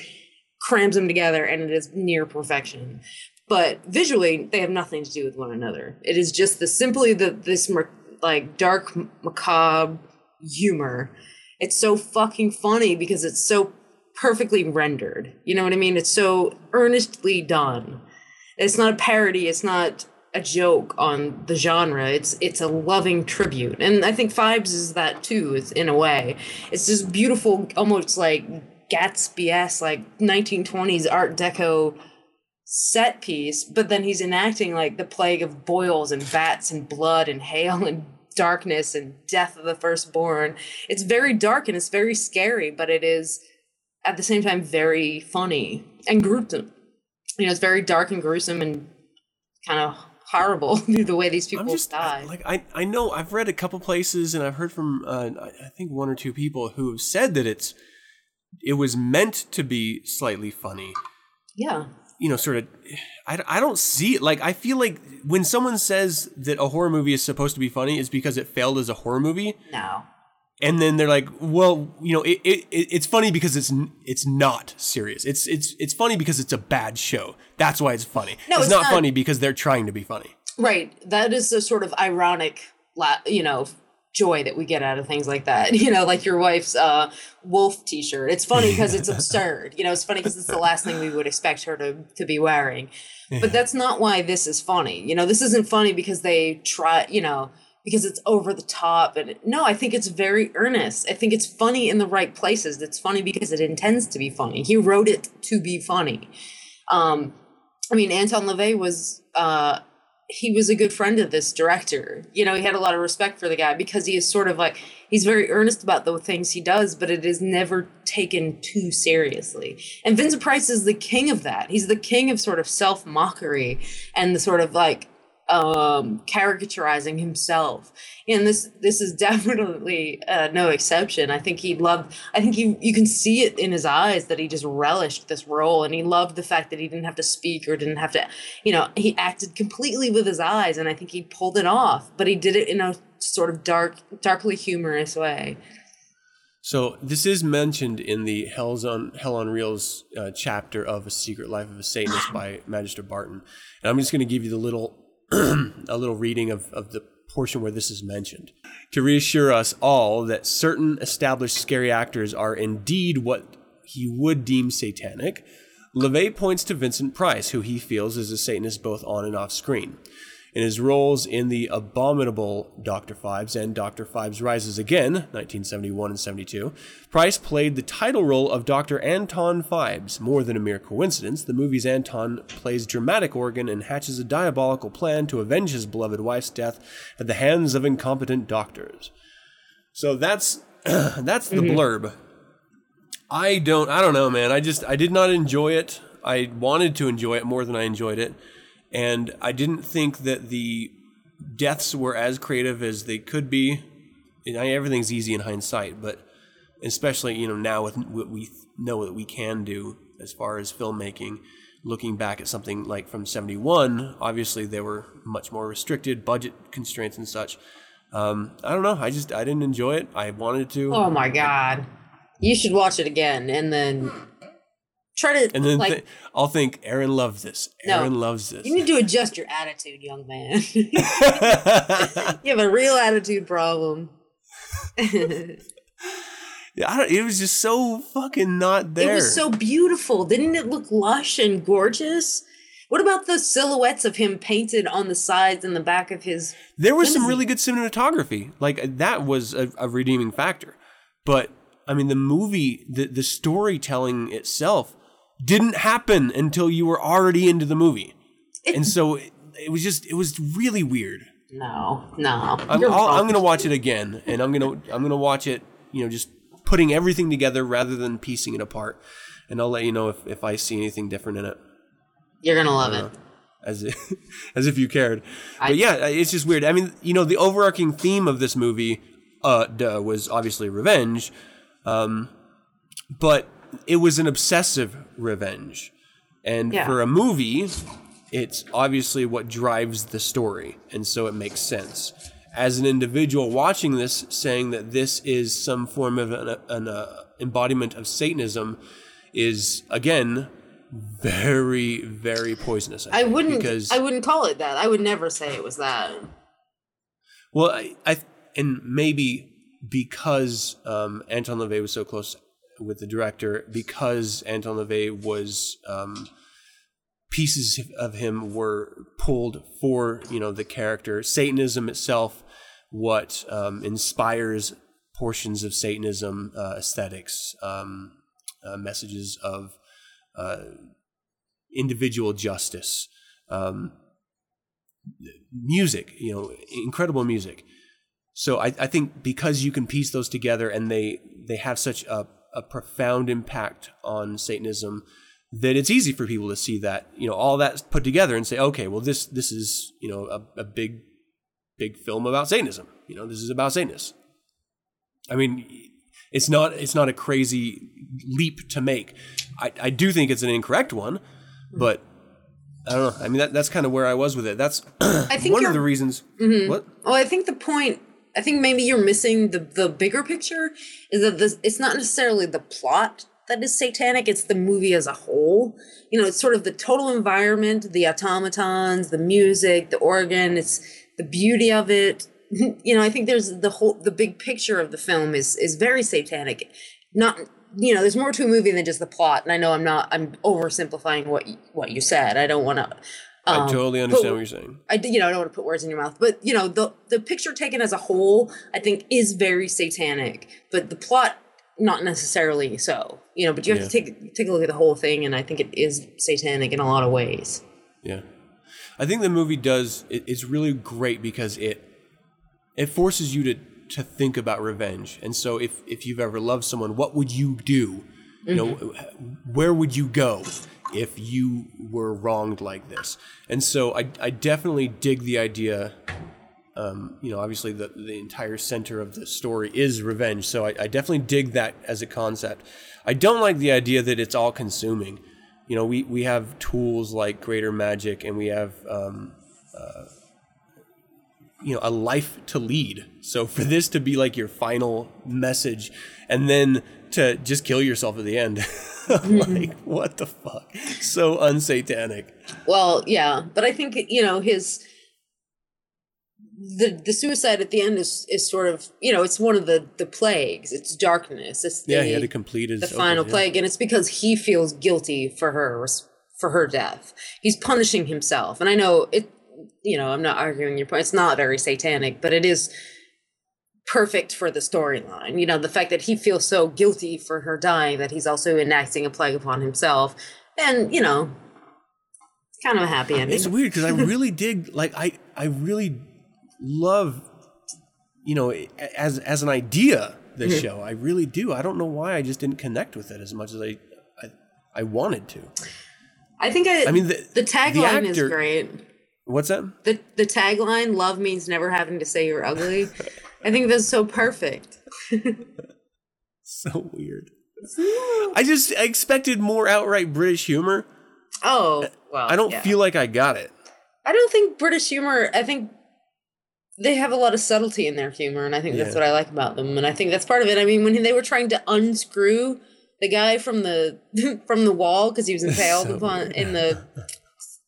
crams them together, and it is near perfection. But visually, they have nothing to do with one another. It is just the simply the this mer- like dark macabre humor it's so fucking funny because it's so perfectly rendered. You know what I mean? It's so earnestly done. It's not a parody, it's not a joke on the genre. It's it's a loving tribute. And I think Phibes is that too, is in a way. It's this beautiful, almost like Gatsby-esque, like 1920s Art Deco set piece, but then he's enacting like the plague of boils and bats and blood and hail and darkness and death of the firstborn. It's very dark and it's very scary, but it is at the same time very funny and gruesome. You know, it's very dark and gruesome and kind of horrible the way these people just die. like I I know I've read a couple places and I've heard from uh, I I think one or two people who have said that it's it was meant to be slightly funny. yeah. You know, sort of. I, I don't see it. Like I feel like when someone says that a horror movie is supposed to be funny, is because it failed as a horror movie, No. and then they're like, well, you know, it, it, it it's funny because it's it's not serious. It's it's it's funny because it's a bad show. That's why it's funny. No, it's, it's not, not. funny because they're trying to be funny. Right. That is a sort of ironic, you know, joy that we get out of things like that. You know, like your wife's uh, wolf T-shirt. It's funny because it's absurd. You know, it's funny because it's the last thing we would expect her to to be wearing. But that's not why this is funny. You know, this isn't funny because they try. You know. Because it's over the top, and no, I think it's very earnest. I think it's funny in the right places. It's funny because it intends to be funny. He wrote it to be funny. Um, I mean, Anton LaVey was uh, he was a good friend of this director. You know, he had a lot of respect for the guy because he is sort of like he's very earnest about the things he does, but it is never taken too seriously. And Vincent Price is the king of that. He's the king of sort of self mockery and the sort of like um caricaturizing himself. And this this is definitely uh, no exception. I think he loved i think you you can see it in his eyes that he just relished this role and he loved the fact that he didn't have to speak or didn't have to you know he acted completely with his eyes and i think he pulled it off but he did it in a sort of dark darkly humorous way. So this is mentioned in the Hell's on Hell on Reels uh, chapter of A Secret Life of a Satanist by Magister Barton, and I'm just going to give you the little a little reading of, of the portion where this is mentioned to reassure us all that certain established scary actors are indeed what he would deem satanic. LaVey points to Vincent Price, who he feels is a Satanist both on and off screen. In his roles in the abominable Dr. Phibes and Dr. Phibes Rises Again, 1971 and 72, Price played the title role of Dr. Anton Phibes. More than a mere coincidence, the movie's Anton plays dramatic organ and hatches a diabolical plan to avenge his beloved wife's death at the hands of incompetent doctors. So that's that's the mm-hmm. blurb. I don't I don't know, man. I just I did not enjoy it. I wanted to enjoy it more than I enjoyed it and I didn't think that the deaths were as creative as they could be. And I, everything's easy in hindsight, but especially you know now with what we know that we can do as far as filmmaking, looking back at something like from '71, obviously they were much more restricted, budget constraints and such. Um, I don't know. I just I didn't enjoy it. I wanted to. oh my god you should watch it again and then try to and then like th- I'll think Erin loves this. No. Erin loves this. you need to adjust your attitude young man you have a real attitude problem Yeah, I don't, it was just so fucking not there. It was so beautiful. Didn't it look lush and gorgeous? What about the silhouettes of him painted on the sides and the back of his? There was some really good cinematography. Like that was a, a redeeming factor. But I mean, the movie, the the storytelling itself didn't happen until you were already into the movie, and so it, it was just it was really weird. No, no. I'm, I'll, I'm gonna watch it again, and I'm gonna I'm gonna watch it. You know, just putting everything together rather than piecing it apart. And I'll let you know if, if I see anything different in it. You're gonna love it. as if, as if you cared. I- but yeah, it's just weird. I mean, you know, the overarching theme of this movie, uh, duh, was obviously revenge, um, but it was an obsessive revenge, and Yeah. for a movie, it's obviously what drives the story, and so it makes sense. As an individual watching this, saying that this is some form of an, an uh, embodiment of Satanism, is again very, very poisonous. I think, wouldn't. because I wouldn't call it that. I would never say it was that. well, I, I and maybe because um, Anton LaVey was so close with the director, because Anton LaVey was um, pieces of him were pulled for you know the character. Satanism itself, what um, inspires portions of Satanism uh, aesthetics, um, uh, messages of uh, individual justice. Um, music, you know, incredible music. So I, I think because you can piece those together and they they have such a, a profound impact on Satanism that it's easy for people to see that, you know, all that put together and say, okay, well this this is, you know, a, a big big film about Satanism. You know, this is about Satanists. I mean, it's not it's not a crazy leap to make. I, I do think it's an incorrect one, but I don't know. I mean, that, that's kind of where I was with it. That's I think one of the reasons. Mm-hmm. What? Well, I think the point. I think maybe you're missing the the bigger picture. Is that this? It's not necessarily the plot that is satanic. It's the movie as a whole. You know, it's sort of the total environment, the automatons, the music, the organ. It's the beauty of it. You know, I think there's the whole the big picture of the film is is very satanic. Not you know, there's more to a movie than just the plot. And I know I'm not. I'm oversimplifying what what you said. I don't want to. I um, totally understand what you're saying. I you know I don't want to put words in your mouth, but you know the the picture taken as a whole, I think, is very satanic. But the plot, not necessarily so. You know, but you have to take take a look at the whole thing, and I think it is satanic in a lot of ways. Yeah. I think the movie does. It, it's really great because it it forces you to to think about revenge. And so, if if you've ever loved someone, what would you do? You know, mm-hmm. where would you go if you were wronged like this? And so, I I definitely dig the idea. Um, you know, obviously the the entire center of the story is revenge. So I, I definitely dig that as a concept. I don't like the idea that it's all consuming. You know, we we have tools like greater magic, and we have um, uh, you know a life to lead so for this to be like your final message and then to just kill yourself at the end like mm-hmm. what the fuck so unsatanic Well, yeah, but I think you know his the the suicide at the end is is sort of you know it's one of the the plagues. It's darkness. It's the, yeah he had to complete his the final yeah. plague, and it's because he feels guilty for her for her death. He's punishing himself, and I know it. You know, I'm not arguing your point. It's not very satanic, but it is perfect for the storyline. You know, the fact that he feels so guilty for her dying that he's also enacting a plague upon himself, and you know, it's kind of a happy ending. it's weird because i really dig like i i really love you know as as an idea this Mm-hmm. show i really do i don't know why i just didn't connect with it as much as i i, I wanted to I think I, I mean, the- the tagline is great. what's that The the tagline "Love means never having to say you're ugly." I think that's so perfect. so weird i just I expected more outright british humor Oh well, I don't yeah. feel like I got it. I don't think British humor. I think they have a lot of subtlety in their humor, and I think that's what I like about them. And I think that's part of it. I mean, when they were trying to unscrew the guy from the from the wall because he was impaled So upon in the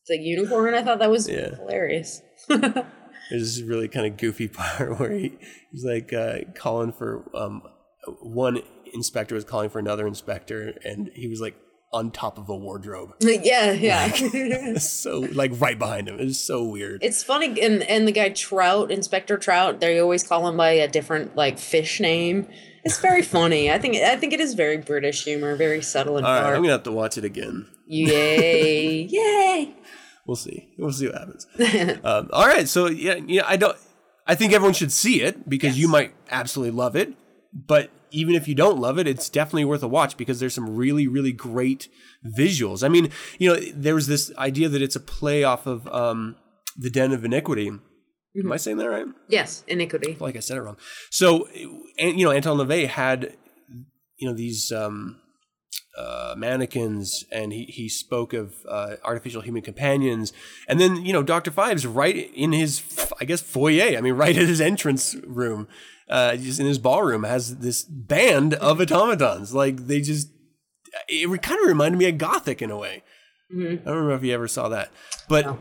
the unicorn, I thought that was Yeah. hilarious. There's this really kind of goofy part where he, he's like uh, calling for um, one inspector was calling for another inspector, and he was like on top of a wardrobe, yeah, yeah. so like right behind him. It's so weird. It's funny, and and the guy Trout, Inspector Trout, they always call him by a different like fish name. It's very funny. I think I think it is very British humor, very subtle and All right. I'm gonna have to watch it again. Yay! Yay! We'll see. We'll see what happens. um, all right, so yeah, yeah. I don't. I think everyone should see it because you might absolutely love it. But even if you don't love it, it's definitely worth a watch because there's some really, really great visuals. I mean, you know, there was this idea that it's a play off of um, the Den of Iniquity. Am I saying that right? Yes, iniquity. like I said it wrong. So, and you know, Anton LaVey had, you know, these um, uh, mannequins, and he he spoke of uh, artificial human companions, and then you know, Doctor Phibes right in his, I guess, foyer. I mean, right at his entrance room, uh, just in his ballroom, has this band of automatons. Like they just, it kind of reminded me of Gothic in a way. I don't know if you ever saw that, but No.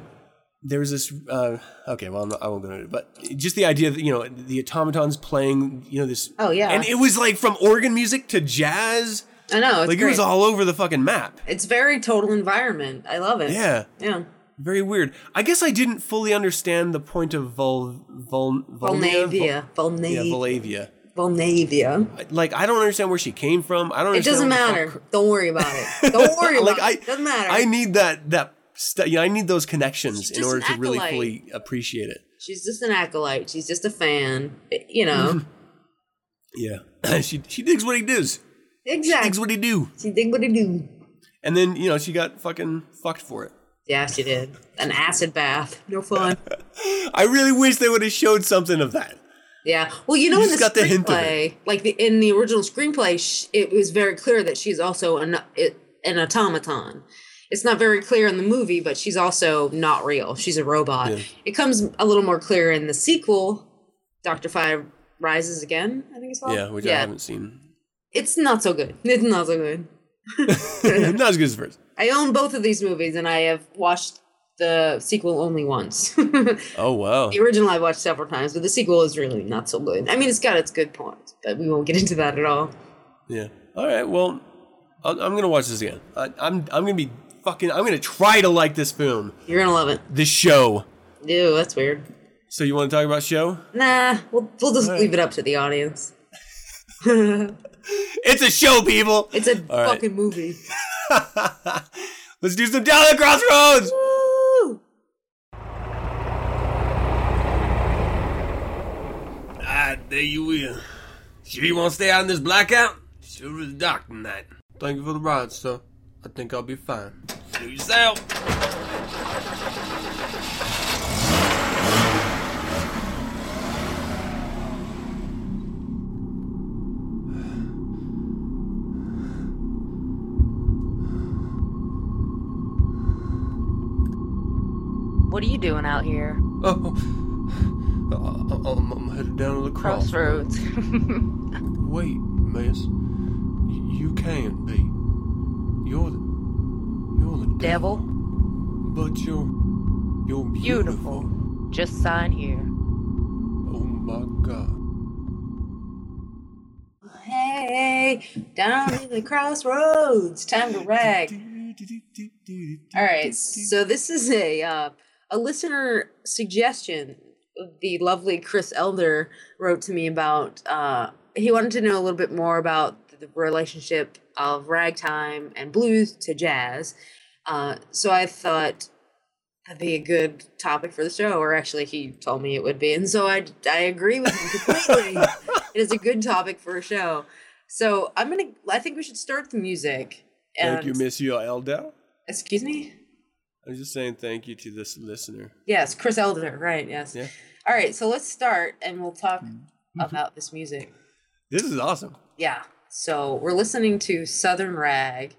there was this uh okay well I'm not, i won't go into it but just the idea that you know the automatons playing you know this Oh, yeah. and it was like from organ music to jazz I know. It's like great. it was all over the fucking map It's very total environment. I love it. yeah Yeah. very weird i guess i didn't fully understand the point of vul vul Vulnavia. Yeah Vulnavia. Volavia. Vulnavia. like i don't understand where she came from i don't It doesn't matter. fuck- Don't worry about it. Don't worry about like I, it. Doesn't matter. I need that that stu- you know, I need those connections in order to really fully appreciate it. She's just an acolyte. She's just a fan. You know. Yeah, she she digs what he does. Exactly. She digs what he do. She did what he do. And then, you know, she got fucking fucked for it. Yeah, she did. An acid bath. No fun. I really wish they would have showed something of that. Yeah. Well, you know, You in the got the hint screenplay, like the in the original screenplay, sh- it was very clear that she's also an it, an automaton. It's not very clear in the movie, but she's also not real. She's a robot. Yeah. It comes a little more clear in the sequel, Doctor Phibes Rises Again. I think it's called. Yeah, which I haven't seen. It's not so good. It's not so good. Not as good as the first. I own both of these movies, and I have watched the sequel only once. Oh wow. The original I've watched several times, but the sequel is really not so good. I mean, it's got its good points, but we won't get into that at all. Yeah. All right. Well, I'll, I'm gonna watch this again. I, I'm I'm gonna be fucking. I'm gonna try to like this film, You're gonna love it. this show. Ew, that's weird. So you want to talk about show? Nah, we'll, we'll just Alright. leave it up to the audience. It's a show, people. It's a All fucking right. movie. Let's do some down the crossroads. Alright, there you will. Sure you won't stay out in this blackout? Sure is dark tonight. Thank you for the ride, sir. I think I'll be fine. Do yourself. What are you doing out here? Oh, I- I- I'm, I'm headed down to the cross. Crossroads. Wait, miss. You can't be. You're the. You're the Devil. But you're. You're beautiful. Beautiful. Just sign here. Oh my god. Hey, down to the crossroads. Time to rag. All right, so this is a uh, a listener suggestion. The lovely Chris Elder wrote to me about. Uh, he wanted to know a little bit more about the relationship of ragtime and blues to jazz. Uh, so I thought that'd be a good topic for the show, or actually, he told me it would be, and so I I agree with him completely. it is a good topic for a show. So I'm gonna. I think we should start the music. Thank you, and- Monsieur Elder. Excuse me. I'm just saying thank you to this listener. Yes, Chris Elder. Right. Yes. Yeah. All right. So let's start, and we'll talk about this music. This is awesome. Yeah. So we're listening to Southern Rag.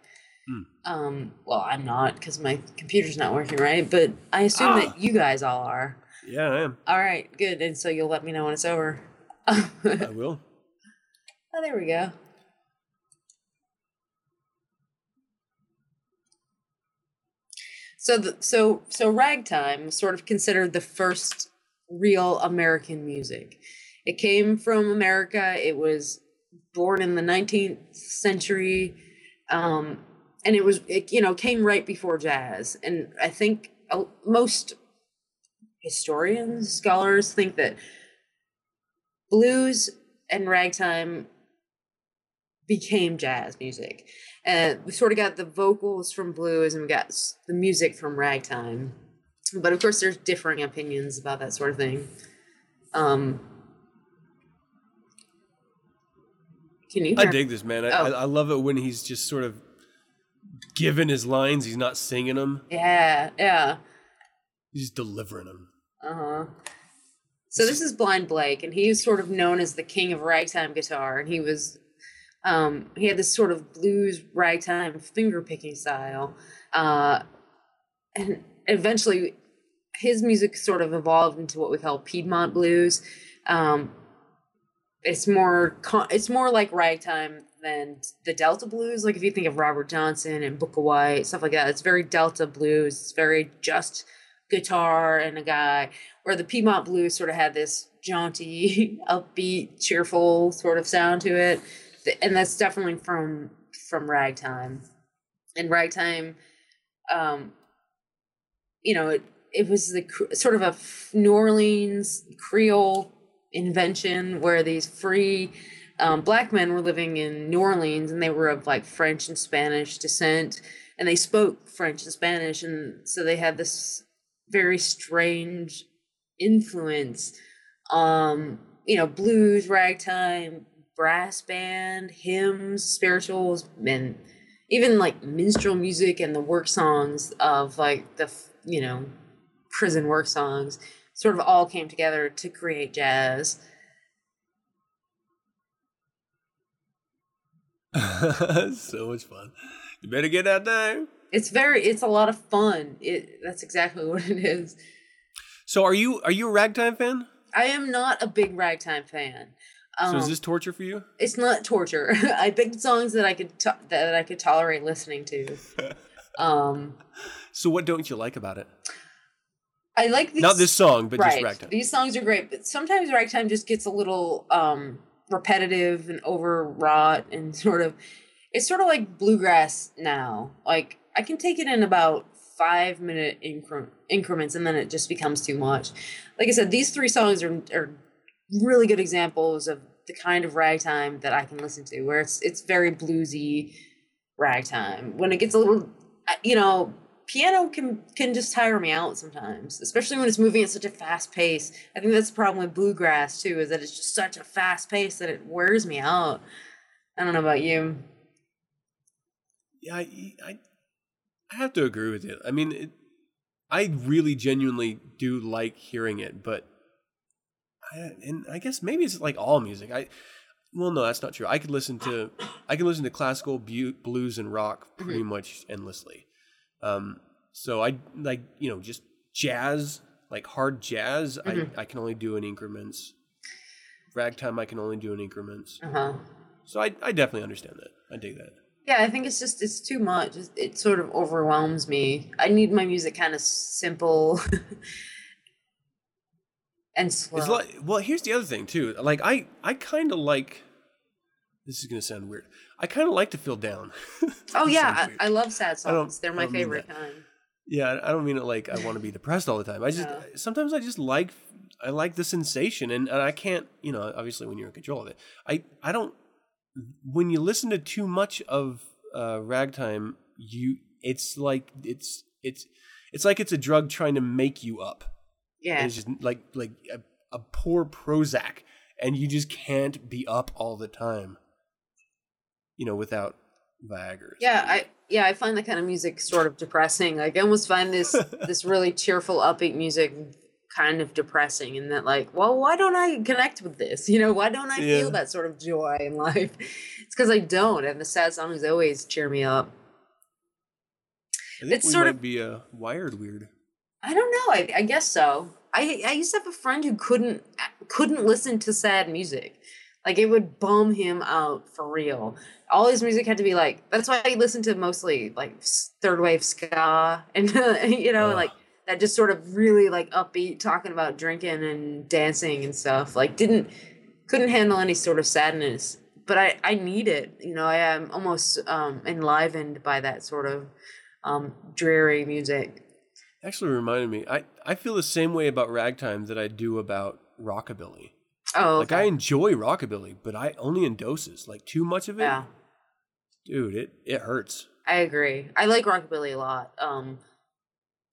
Hmm. Um. Well, I'm not because my computer's not working right, but I assume Ah. that you guys all are. Yeah, I am. All right. Good. And so you'll let me know when it's over. I will. Oh, there we go. So the so so ragtime sort of considered the first real American music. It came from America. It was born in the 19th century, um, and it was it you know came right before jazz. And I think uh, most historians, scholars think that blues and ragtime became jazz music. And we sort of got the vocals from blues and we got the music from ragtime. But of course, there's differing opinions about that sort of thing. Um, can you? I dig this man. I, Oh. I, I love it when he's just sort of giving his lines. He's not singing them. Yeah, yeah. He's delivering them. Uh huh. So this is Blind Blake, and he was sort of known as the king of ragtime guitar, and he was, um, he had this sort of blues ragtime finger picking style, uh, and eventually, his music sort of evolved into what we call Piedmont blues. Um, it's more, it's more like ragtime than the Delta blues. Like if you think of Robert Johnson and Booker White, stuff like that, it's very Delta blues. It's very just guitar and a guy where the Piedmont blues sort of had this jaunty, upbeat, cheerful sort of sound to it, and that's definitely from from ragtime. And ragtime, um, you know, it it was the sort of a New Orleans Creole invention where these free um, black men were living in New Orleans and they were of like French and Spanish descent and they spoke French and Spanish and so they had this very strange influence um you know blues ragtime brass band hymns spirituals and even like minstrel music and the work songs of like the you know prison work songs sort of all came together to create jazz so much fun. You better get out there. it's very it's a lot of fun it that's exactly what it is So are you are you a ragtime fan? i am not a big ragtime fan um, So is this torture for you? it's not torture i picked songs that i could to- that i could tolerate listening to um So what don't you like about it? i like these Not this song, but right just ragtime. these songs are great but sometimes ragtime just gets a little um repetitive and overwrought and sort of it's sort of like bluegrass now like i can take it in about five minute incre- increments and then it just becomes too much like i said these three songs are, are really good examples of the kind of ragtime that i can listen to where it's it's very bluesy ragtime when it gets a little you know piano can can just tire me out sometimes, especially when it's moving at such a fast pace. I think that's the problem with bluegrass too, is that it's just such a fast pace that it wears me out. I don't know about you. Yeah, I, I, I have to agree with you. I mean, it, I really genuinely do like hearing it, but and I guess maybe it's like all music. I well, no, that's not true. I could listen to I can listen to classical, bu- blues, and rock pretty much endlessly. Um, so I like you know just jazz, like hard jazz. I I can only do in increments. Ragtime, I can only do in increments. Uh huh. So I I definitely understand that. I dig that. Yeah, I think it's just it's too much. It sort of overwhelms me. I need my music kind of simple and slow. It's like well, here's the other thing too. Like I I kind of like. This is gonna sound weird. I kind of like to feel down. oh yeah, I. I love sad songs. They're my favorite kind. Yeah, I don't mean it like I want to be depressed all the time. I just No. sometimes I just like I like the sensation, and, and I can't you know obviously when you're in control of it. I I don't when you listen to too much of uh, ragtime, you it's like it's it's it's like it's a drug trying to make you up. Yeah, it's just like like a, a poor Prozac, and you just can't be up all the time. You know, without Viagra. yeah. I yeah I find that kind of music sort of depressing. Like I almost find this this really cheerful, upbeat music kind of depressing. In that, like, well, why don't I connect with this? You know, why don't I Yeah. feel that sort of joy in life? It's because I don't, and the sad songs always cheer me up. I think it's we sort might of- be uh, wired weird. I don't know. I, I guess so. I I used to have a friend who couldn't couldn't listen to sad music. Like it would bum him out for real. All his music had to be like. That's why I listened to mostly like third wave ska and you know Ugh. like that just sort of really like upbeat talking about drinking and dancing and stuff. Like didn't couldn't handle any sort of sadness. But I I need it. You know I am almost um enlivened by that sort of um dreary music. Actually reminded me. I, I feel the same way about ragtime that I do about rockabilly. Oh, Like. I enjoy rockabilly, but I only in doses. Like too much of it, yeah. dude, it it hurts. I agree. I like rockabilly a lot. Um,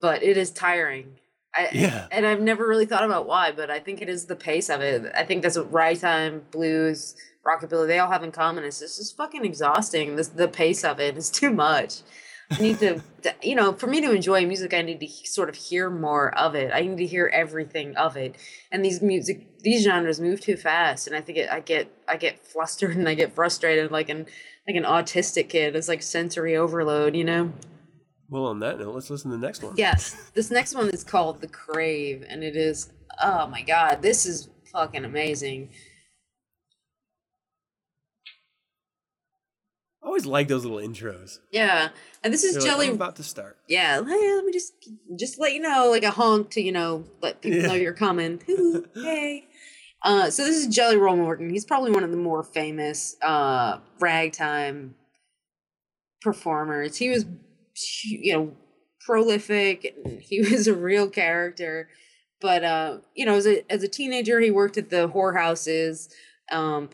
but it is tiring. I, Yeah. And I've never really thought about why, but I think it is the pace of it. I think that's what ragtime, blues, rockabilly, they all have in common. It's just, just fucking exhausting. This the pace of it is too much. I need to, you know, for me to enjoy music, I need to sort of hear more of it. I need to hear everything of it. And these music, these genres move too fast, and I think it, I get, I get flustered and I get frustrated, like an, like an autistic kid. It's like sensory overload, you know. Well, on that note, let's listen to the next one. Yes, this next one is called The Crave, and it is, oh my god, this is fucking amazing. I always like those little intros. Yeah, and this is They're like, Jelly. I'm about to start. yeah, hey, let me just just let you know, like a honk to you know let people know you're coming. Hey. Uh, so this is Jelly Roll Morton. He's probably one of the more famous uh, ragtime performers. He was, you know, prolific. and He was a real character. But uh, you know, as a as a teenager, he worked at the whorehouses. Um,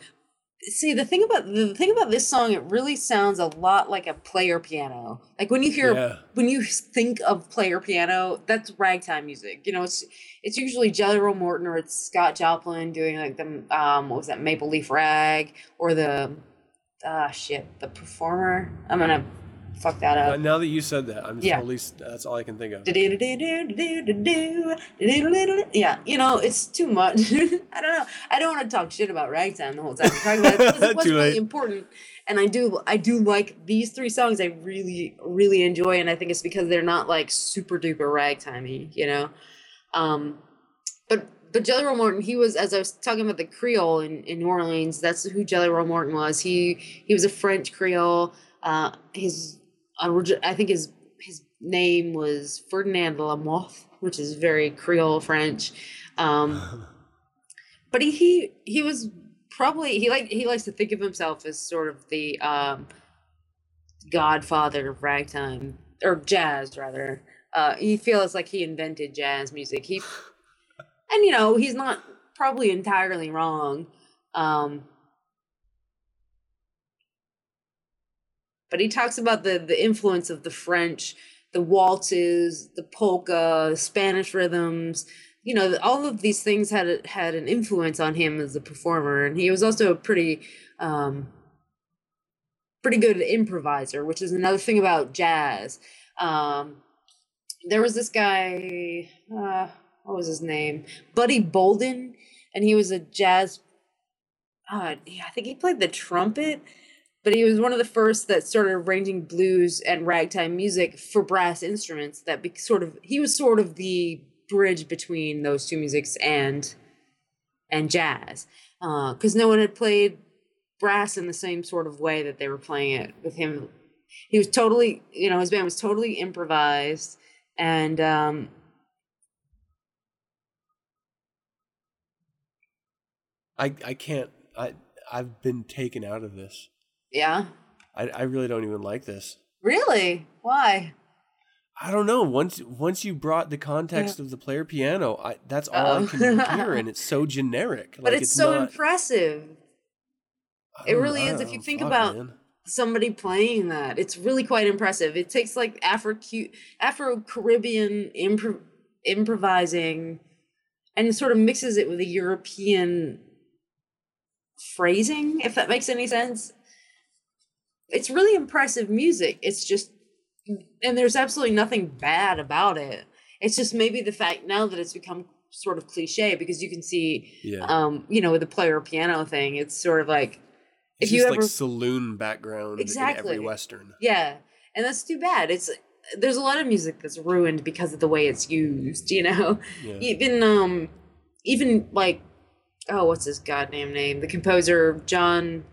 see, the thing about the thing about this song, it really sounds a lot like a player piano. Like when you hear Yeah. when you think of player piano, that's ragtime music. You know, it's it's usually Jelly Roll Morton or it's Scott Joplin doing like the um what was that Maple Leaf Rag or the ah shit the performer. I'm gonna fuck that up. now that you said that, I'm Yeah. totally. That's all I can think of. Yeah, you know, it's too much. I don't know. I don't want to talk shit about ragtime the whole time. I'm talking about it because it was really important. And I do I do like these three songs I really, really enjoy, and I think it's because they're not like super duper ragtimey, you know? Um but but Jelly Roll Morton, he was as I was talking about the Creole in, in New Orleans, that's who Jelly Roll Morton was. He he was a French Creole. Uh his I think his his name was Ferdinand LaMothe, which is very Creole French. Um, but he, he he was probably he like he likes to think of himself as sort of the um, godfather of ragtime or jazz rather. Uh, he feels like he invented jazz music. He and you know he's not probably entirely wrong. Um, but he talks about the the influence of the French the waltzes, the polka, Spanish rhythms. You know, all of these things had had an influence on him as a performer, and he was also a pretty, um, pretty good improviser, which is another thing about jazz. Um, there was this guy, uh, what was his name? Buddy Bolden, and he was a jazz. Uh, I think he played the trumpet but he was one of the first that started arranging blues and ragtime music for brass instruments that be sort of he was sort of the bridge between those two musics and and jazz. Because uh, no one had played brass in the same sort of way that they were playing it with him. He was totally you know his band was totally improvised and um i i can't i i've been taken out of this yeah. I, I really don't even like this. Really? Why? I don't know. Once once you brought the context yeah. of the player piano, I, that's all oh. I can hear, and it's so generic. But like, it's, it's, so not, impressive. It really is. If you think fuck, about man. somebody playing that, it's really quite impressive. It takes like Afro Afro Caribbean impro- improvising, and sort of mixes it with a European phrasing, if that makes any sense it's really impressive music. It's just, and there's absolutely nothing bad about it. It's just maybe the fact now that it's become sort of cliche because you can see, yeah. um, you know, with the player piano thing, it's sort of like it's if you ever like saloon background exactly every western. Yeah, and that's too bad. It's there's a lot of music that's ruined because of the way it's used. You know, yeah. even um, even like oh, what's his goddamn name? The composer John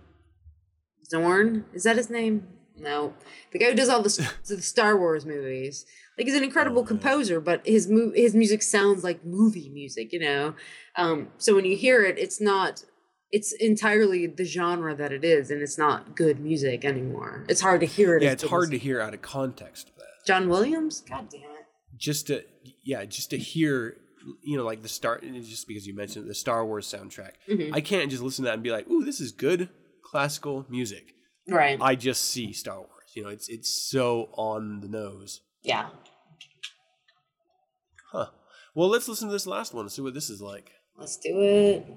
Zorn. Is that his name? No, the guy who does all the, the Star Wars movies. Like he's an incredible oh, composer, but his mu- his music sounds like movie music. You know, um, so when you hear it, it's not. It's entirely the genre that it is, and it's not good music anymore. It's hard to hear it. Yeah, it's hard to hear out of context of that. John Williams. God damn it. Just to yeah, just to hear you know, like the star, just because you mentioned the Star Wars soundtrack, mm-hmm. I can't just listen to that and be like, "Ooh, this is good." Classical music. Right. I just see Star Wars. You know, it's it's so on the nose. Yeah. Huh. Well, let's listen to this last one and see what this is like. Let's do it.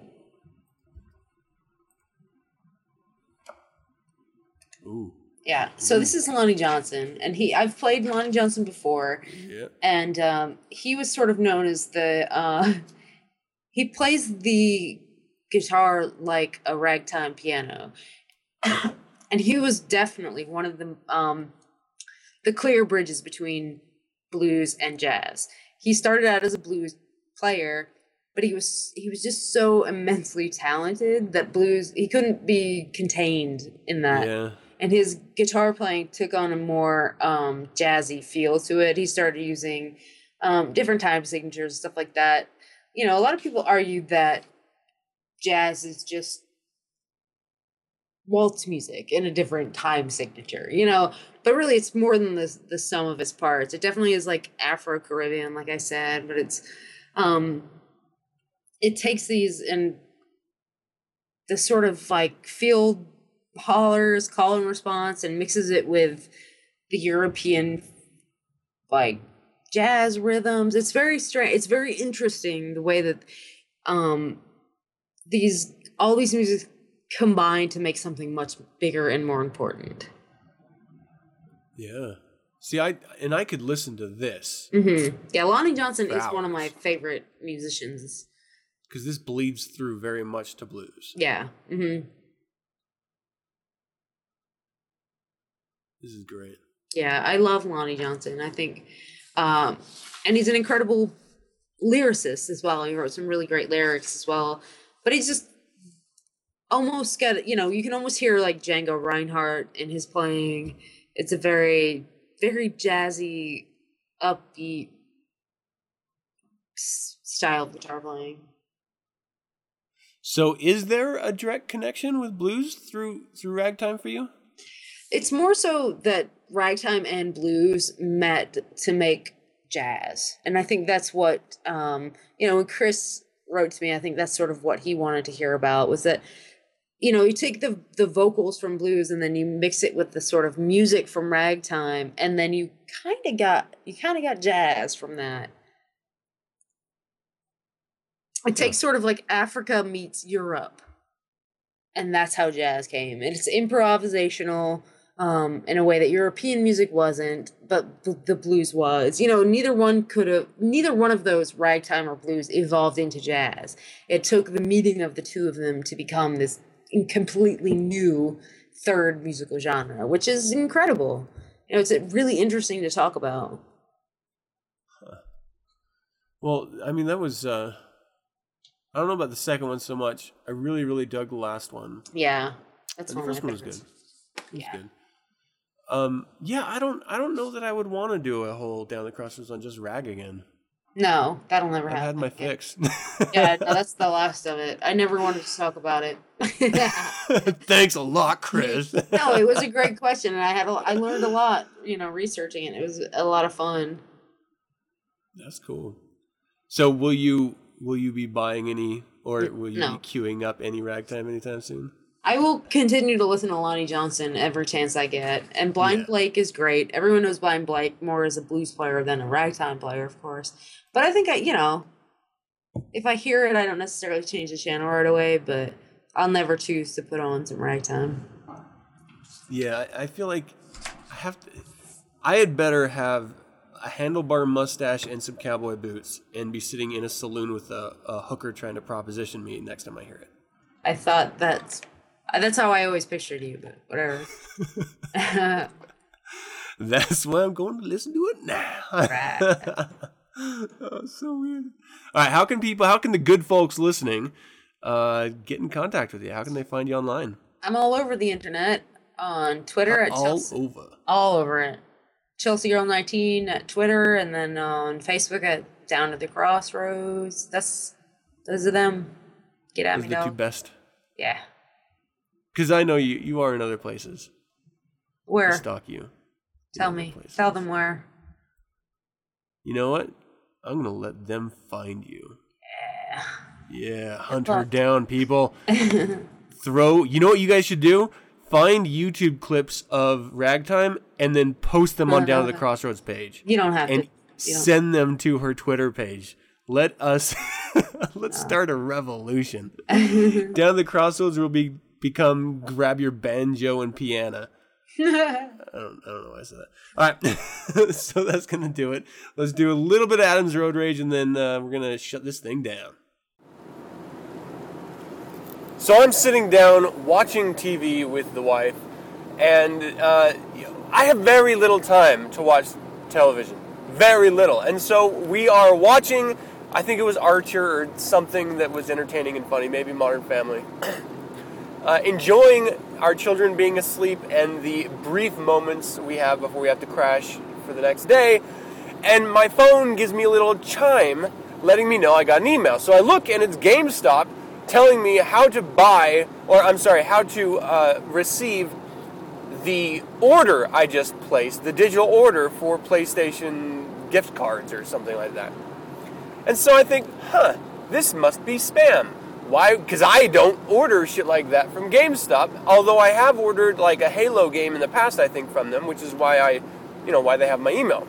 Ooh. Yeah. So Ooh. this is Lonnie Johnson, and he I've played Lonnie Johnson before. Yeah. And um, he was sort of known as the uh, he plays the guitar like a ragtime piano. and he was definitely one of the um, the clear bridges between blues and jazz. He started out as a blues player, but he was he was just so immensely talented that blues he couldn't be contained in that. Yeah. And his guitar playing took on a more um, jazzy feel to it. He started using um, different time signatures, stuff like that. You know, a lot of people argue that jazz is just waltz music in a different time signature, you know. But really, it's more than the the sum of its parts. It definitely is like Afro Caribbean, like I said, but it's um, it takes these and the sort of like field hollers, call and response, and mixes it with the European like jazz rhythms. It's very strange. It's very interesting the way that um these all these music combine to make something much bigger and more important. Yeah. See, I and I could listen to this. Mm-hmm. Yeah, Lonnie Johnson is one of my favorite musicians. Because this bleeds through very much to blues. Yeah. Mm-hmm. This is great. Yeah, I love Lonnie Johnson. I think, um, and he's an incredible lyricist as well. He wrote some really great lyrics as well but he's just almost got you know you can almost hear like Django Reinhardt in his playing. It's a very very jazzy, upbeat style of guitar playing. So, is there a direct connection with blues through through ragtime for you? It's more so that ragtime and blues met to make jazz, and I think that's what um, you know. When Chris wrote to me, I think that's sort of what he wanted to hear about was that you know, you take the the vocals from blues and then you mix it with the sort of music from ragtime and then you kind of got you kind of got jazz from that. It takes sort of like Africa meets Europe, and that's how jazz came. And it's improvisational um, in a way that European music wasn't, but b- the blues was. You know, neither one could have, neither one of those ragtime or blues evolved into jazz. It took the meeting of the two of them to become this completely new third musical genre, which is incredible. You know, it's uh, really interesting to talk about. Well, I mean, that was. uh I don't know about the second one so much. I really, really dug the last one. Yeah, that's And the first one was good. It was Yeah. good. Um, yeah, I don't, I don't know that I would want to do a whole down the crossroads on just rag again. No, that'll never happen. I've had my Yeah. fix. Yeah, no, that's the last of it. I never wanted to talk about it. Thanks a lot, Chris. no, it was a great question, and I had a, I learned a lot. You know, researching it. It was a lot of fun. That's cool. So, will you, will you be buying any, or will you No. be queuing up any ragtime anytime soon? I will continue to listen to Lonnie Johnson every chance I get. And Blind Yeah. Blake is great. Everyone knows Blind Blake more as a blues player than a ragtime player, of course. But I think I, you know, if I hear it, I don't necessarily change the channel right away, but I'll never choose to put on some ragtime. Yeah, I, feel like I have to. I had better have a handlebar mustache and some cowboy boots and be sitting in a saloon with a, a hooker trying to proposition me next time I hear it. I thought that's that's how I always pictured you, but whatever. That's why I'm going to listen to it now. Right. oh, so weird. All right, how can people, how can the good folks listening uh, get in contact with you? How can they find you online? I'm all over the internet on Twitter at All Chelsea. over. all over it. Chelsea Girl 19 at Twitter and then on Facebook at Down to the Crossroads. That's those are them. Get at Those me, are the two best. Yeah. Because I know you, you are in other places. I Where? stalk you. Tell me. places. Tell them where. You know what? I'm gonna let them find you. Yeah. Yeah, hunt her down, people. Throw. You know what you guys should do? Find YouTube clips of ragtime and then post them on uh-huh. down to the crossroads page You don't have and to. Send them to her Twitter page. Let us let's uh. start a revolution. down the crossroads will be become grab your banjo and piano. I don't, I don't know why I said that. All right, so that's gonna do it. Let's do a little bit of Adams Road Rage, and then uh, we're gonna shut this thing down. So I'm sitting down watching TV with the wife, and uh, I have very little time to watch television. Very little. And so we are watching, I think it was Archer or something that was entertaining and funny, maybe Modern Family. uh, enjoying our children being asleep and the brief moments we have before we have to crash for the next day. And my phone gives me a little chime letting me know I got an email. So I look and it's GameStop telling me how to buy, or I'm sorry, how to uh, receive the order I just placed, the digital order for PlayStation gift cards or something like that. And so I think, huh, this must be spam. Why? Because I don't order shit like that from GameStop. Although I have ordered like a Halo game in the past, I think from them, which is why I, you know, why they have my email.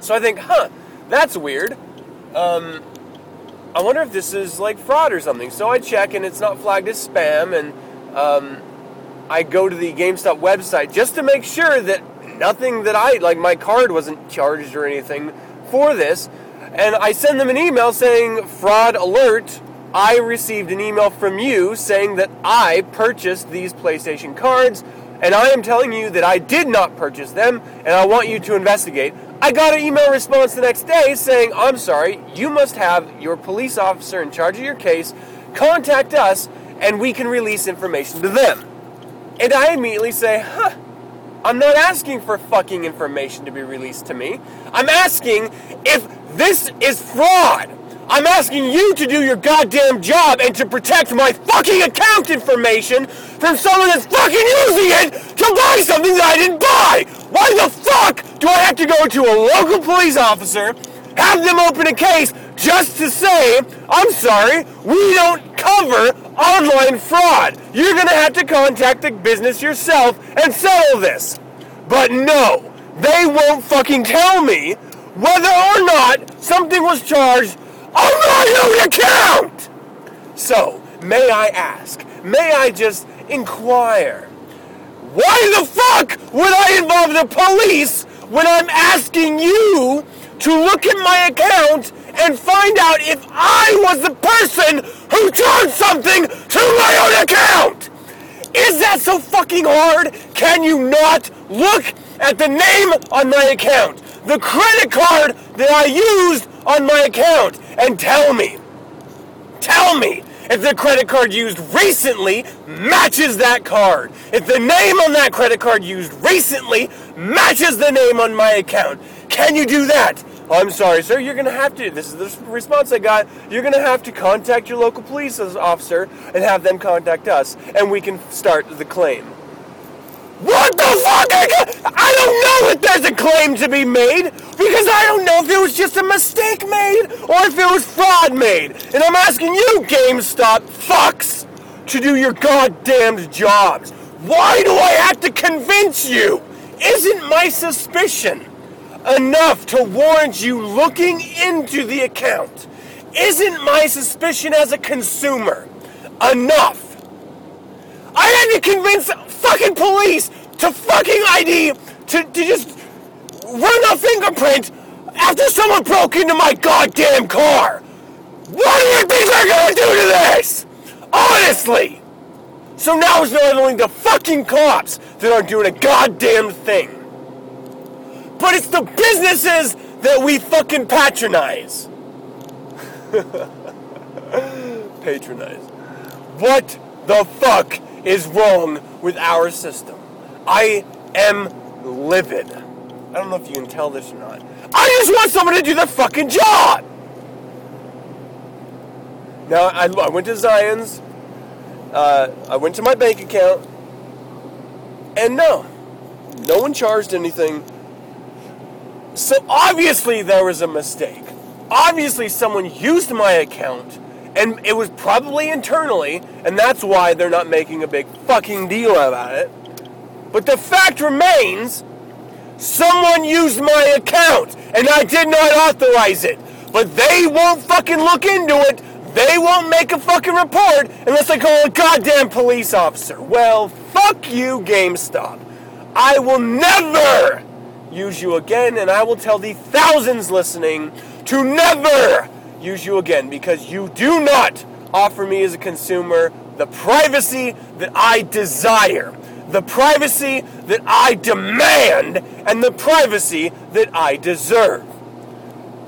So I think, huh, that's weird. Um, I wonder if this is like fraud or something. So I check and it's not flagged as spam, and um, I go to the GameStop website just to make sure that nothing that I like my card wasn't charged or anything for this. And I send them an email saying fraud alert. I received an email from you saying that I purchased these PlayStation cards and I am telling you that I did not purchase them and I want you to investigate. I got an email response the next day saying, I'm sorry, you must have your police officer in charge of your case contact us and we can release information to them. And I immediately say, huh, I'm not asking for fucking information to be released to me. I'm asking if this is fraud. I'm asking you to do your goddamn job and to protect my fucking account information from someone that's fucking using it to buy something that I didn't buy. Why the fuck do I have to go to a local police officer, have them open a case just to say, I'm sorry, we don't cover online fraud. You're gonna have to contact the business yourself and settle this. But no, they won't fucking tell me whether or not something was charged on my own account. So, may I ask, may I just inquire, why the fuck would I involve the police when I'm asking you to look at my account and find out if I was the person who charged something to my own account? Is that so fucking hard? Can you not look at the name on my account, the credit card that I used on my account, and tell me, tell me if the credit card used recently matches that card. If the name on that credit card used recently matches the name on my account. Can you do that? I'm sorry, sir. You're going to have to. This is the response I got. You're going to have to contact your local police officer and have them contact us, and we can start the claim. What the fuck? I don't know if there's a claim to be made because I don't know if it was just a mistake made or if it was fraud made. And I'm asking you, GameStop fucks, to do your goddamned jobs. Why do I have to convince you? Isn't my suspicion enough to warrant you looking into the account? Isn't my suspicion as a consumer enough? I had to convince fucking police to fucking ID to, to just run a fingerprint after someone broke into my goddamn car. What do you think they're gonna do to this? Honestly. So now it's not only the fucking cops that aren't doing a goddamn thing, but it's the businesses that we fucking patronize. patronize. What the fuck is wrong with our system? I am livid. I don't know if you can tell this or not. I just want someone to do the fucking job! Now, I, I went to Zion's, uh, I went to my bank account, and no, no one charged anything. So obviously there was a mistake. Obviously someone used my account, and it was probably internally, and that's why they're not making a big fucking deal about it. But the fact remains, someone used my account, and I did not authorize it. But they won't fucking look into it. They won't make a fucking report unless I call a goddamn police officer. Well, fuck you, GameStop. I will never use you again, and I will tell the thousands listening to never use you again because you do not offer me as a consumer the privacy that I desire, the privacy that I demand, and the privacy that I deserve.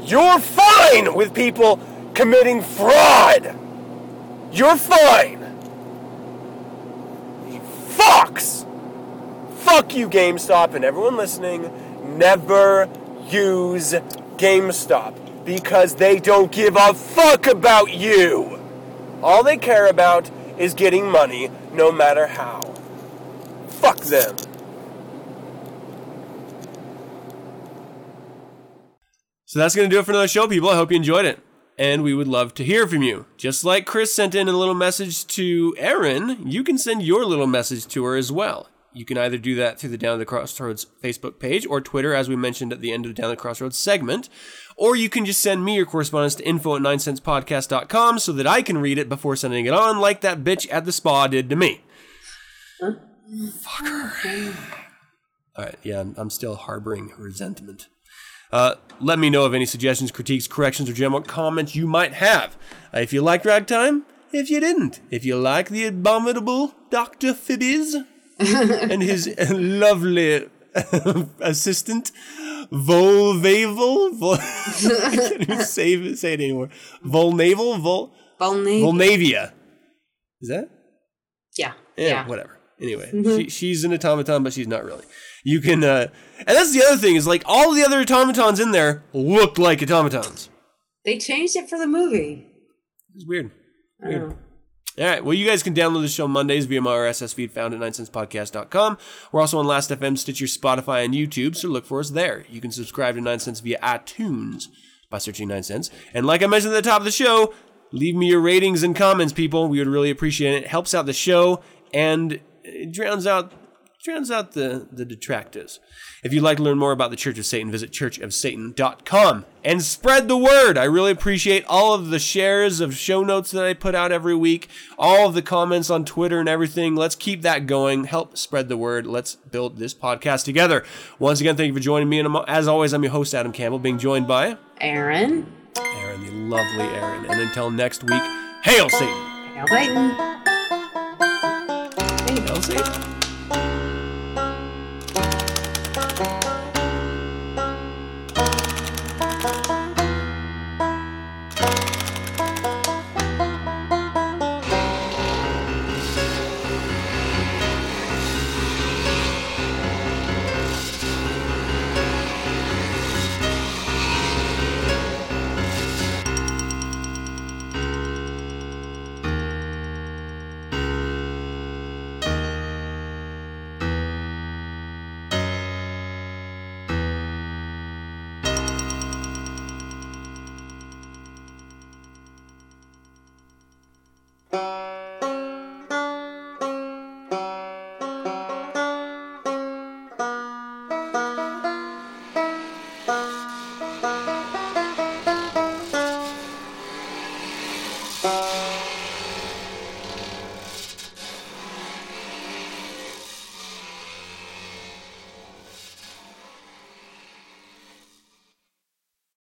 You're fine with people committing fraud. You're fine. Fucks. Fuck you, GameStop, and everyone listening. Never use GameStop because they don't give a fuck about you. All they care about is getting money no matter how. Fuck them. So that's going to do it for another show, people. I hope you enjoyed it. And we would love to hear from you. Just like Chris sent in a little message to Erin, you can send your little message to her as well. You can either do that through the Down the Crossroads Facebook page or Twitter, as we mentioned at the end of the Down the Crossroads segment. Or you can just send me your correspondence to info at 9sensepodcast.com so that I can read it before sending it on, like that bitch at the spa did to me. Fucker. All right, yeah, I'm, I'm still harboring resentment. Uh, let me know of any suggestions, critiques, corrections, or general comments you might have. Uh, if you liked Ragtime, if you didn't, if you like the abominable Dr. Phibes and his lovely assistant, Volvavel, Vol- I can't even say, say it anymore. Volnavel, Vol, Vulnavia. Vulnavia. Is that? Yeah. Yeah, Yeah. whatever. Anyway, she, she's an automaton, but she's not really. You can, uh, and that's the other thing is like all the other automatons in there look like automatons. They changed it for the movie. It's weird. I don't know. All right. Well, you guys can download the show Mondays via my RSS feed found at 9sensepodcast.com. We're also on Last.fm, Stitcher, Spotify, and YouTube, so look for us there. You can subscribe to 9sense via iTunes by searching 9sense. And like I mentioned at the top of the show, leave me your ratings and comments, people. We would really appreciate it. It helps out the show and it drowns out drowns out the, the detractors. If you'd like to learn more about the Church of Satan, visit churchofsatan.com and spread the word. I really appreciate all of the shares of show notes that I put out every week, all of the comments on Twitter and everything. Let's keep that going. Help spread the word. Let's build this podcast together. Once again, thank you for joining me. And as always, I'm your host, Adam Campbell, being joined by Erin. Erin, the lovely Erin. And until next week, hail Satan! Hail Satan. Hail Satan!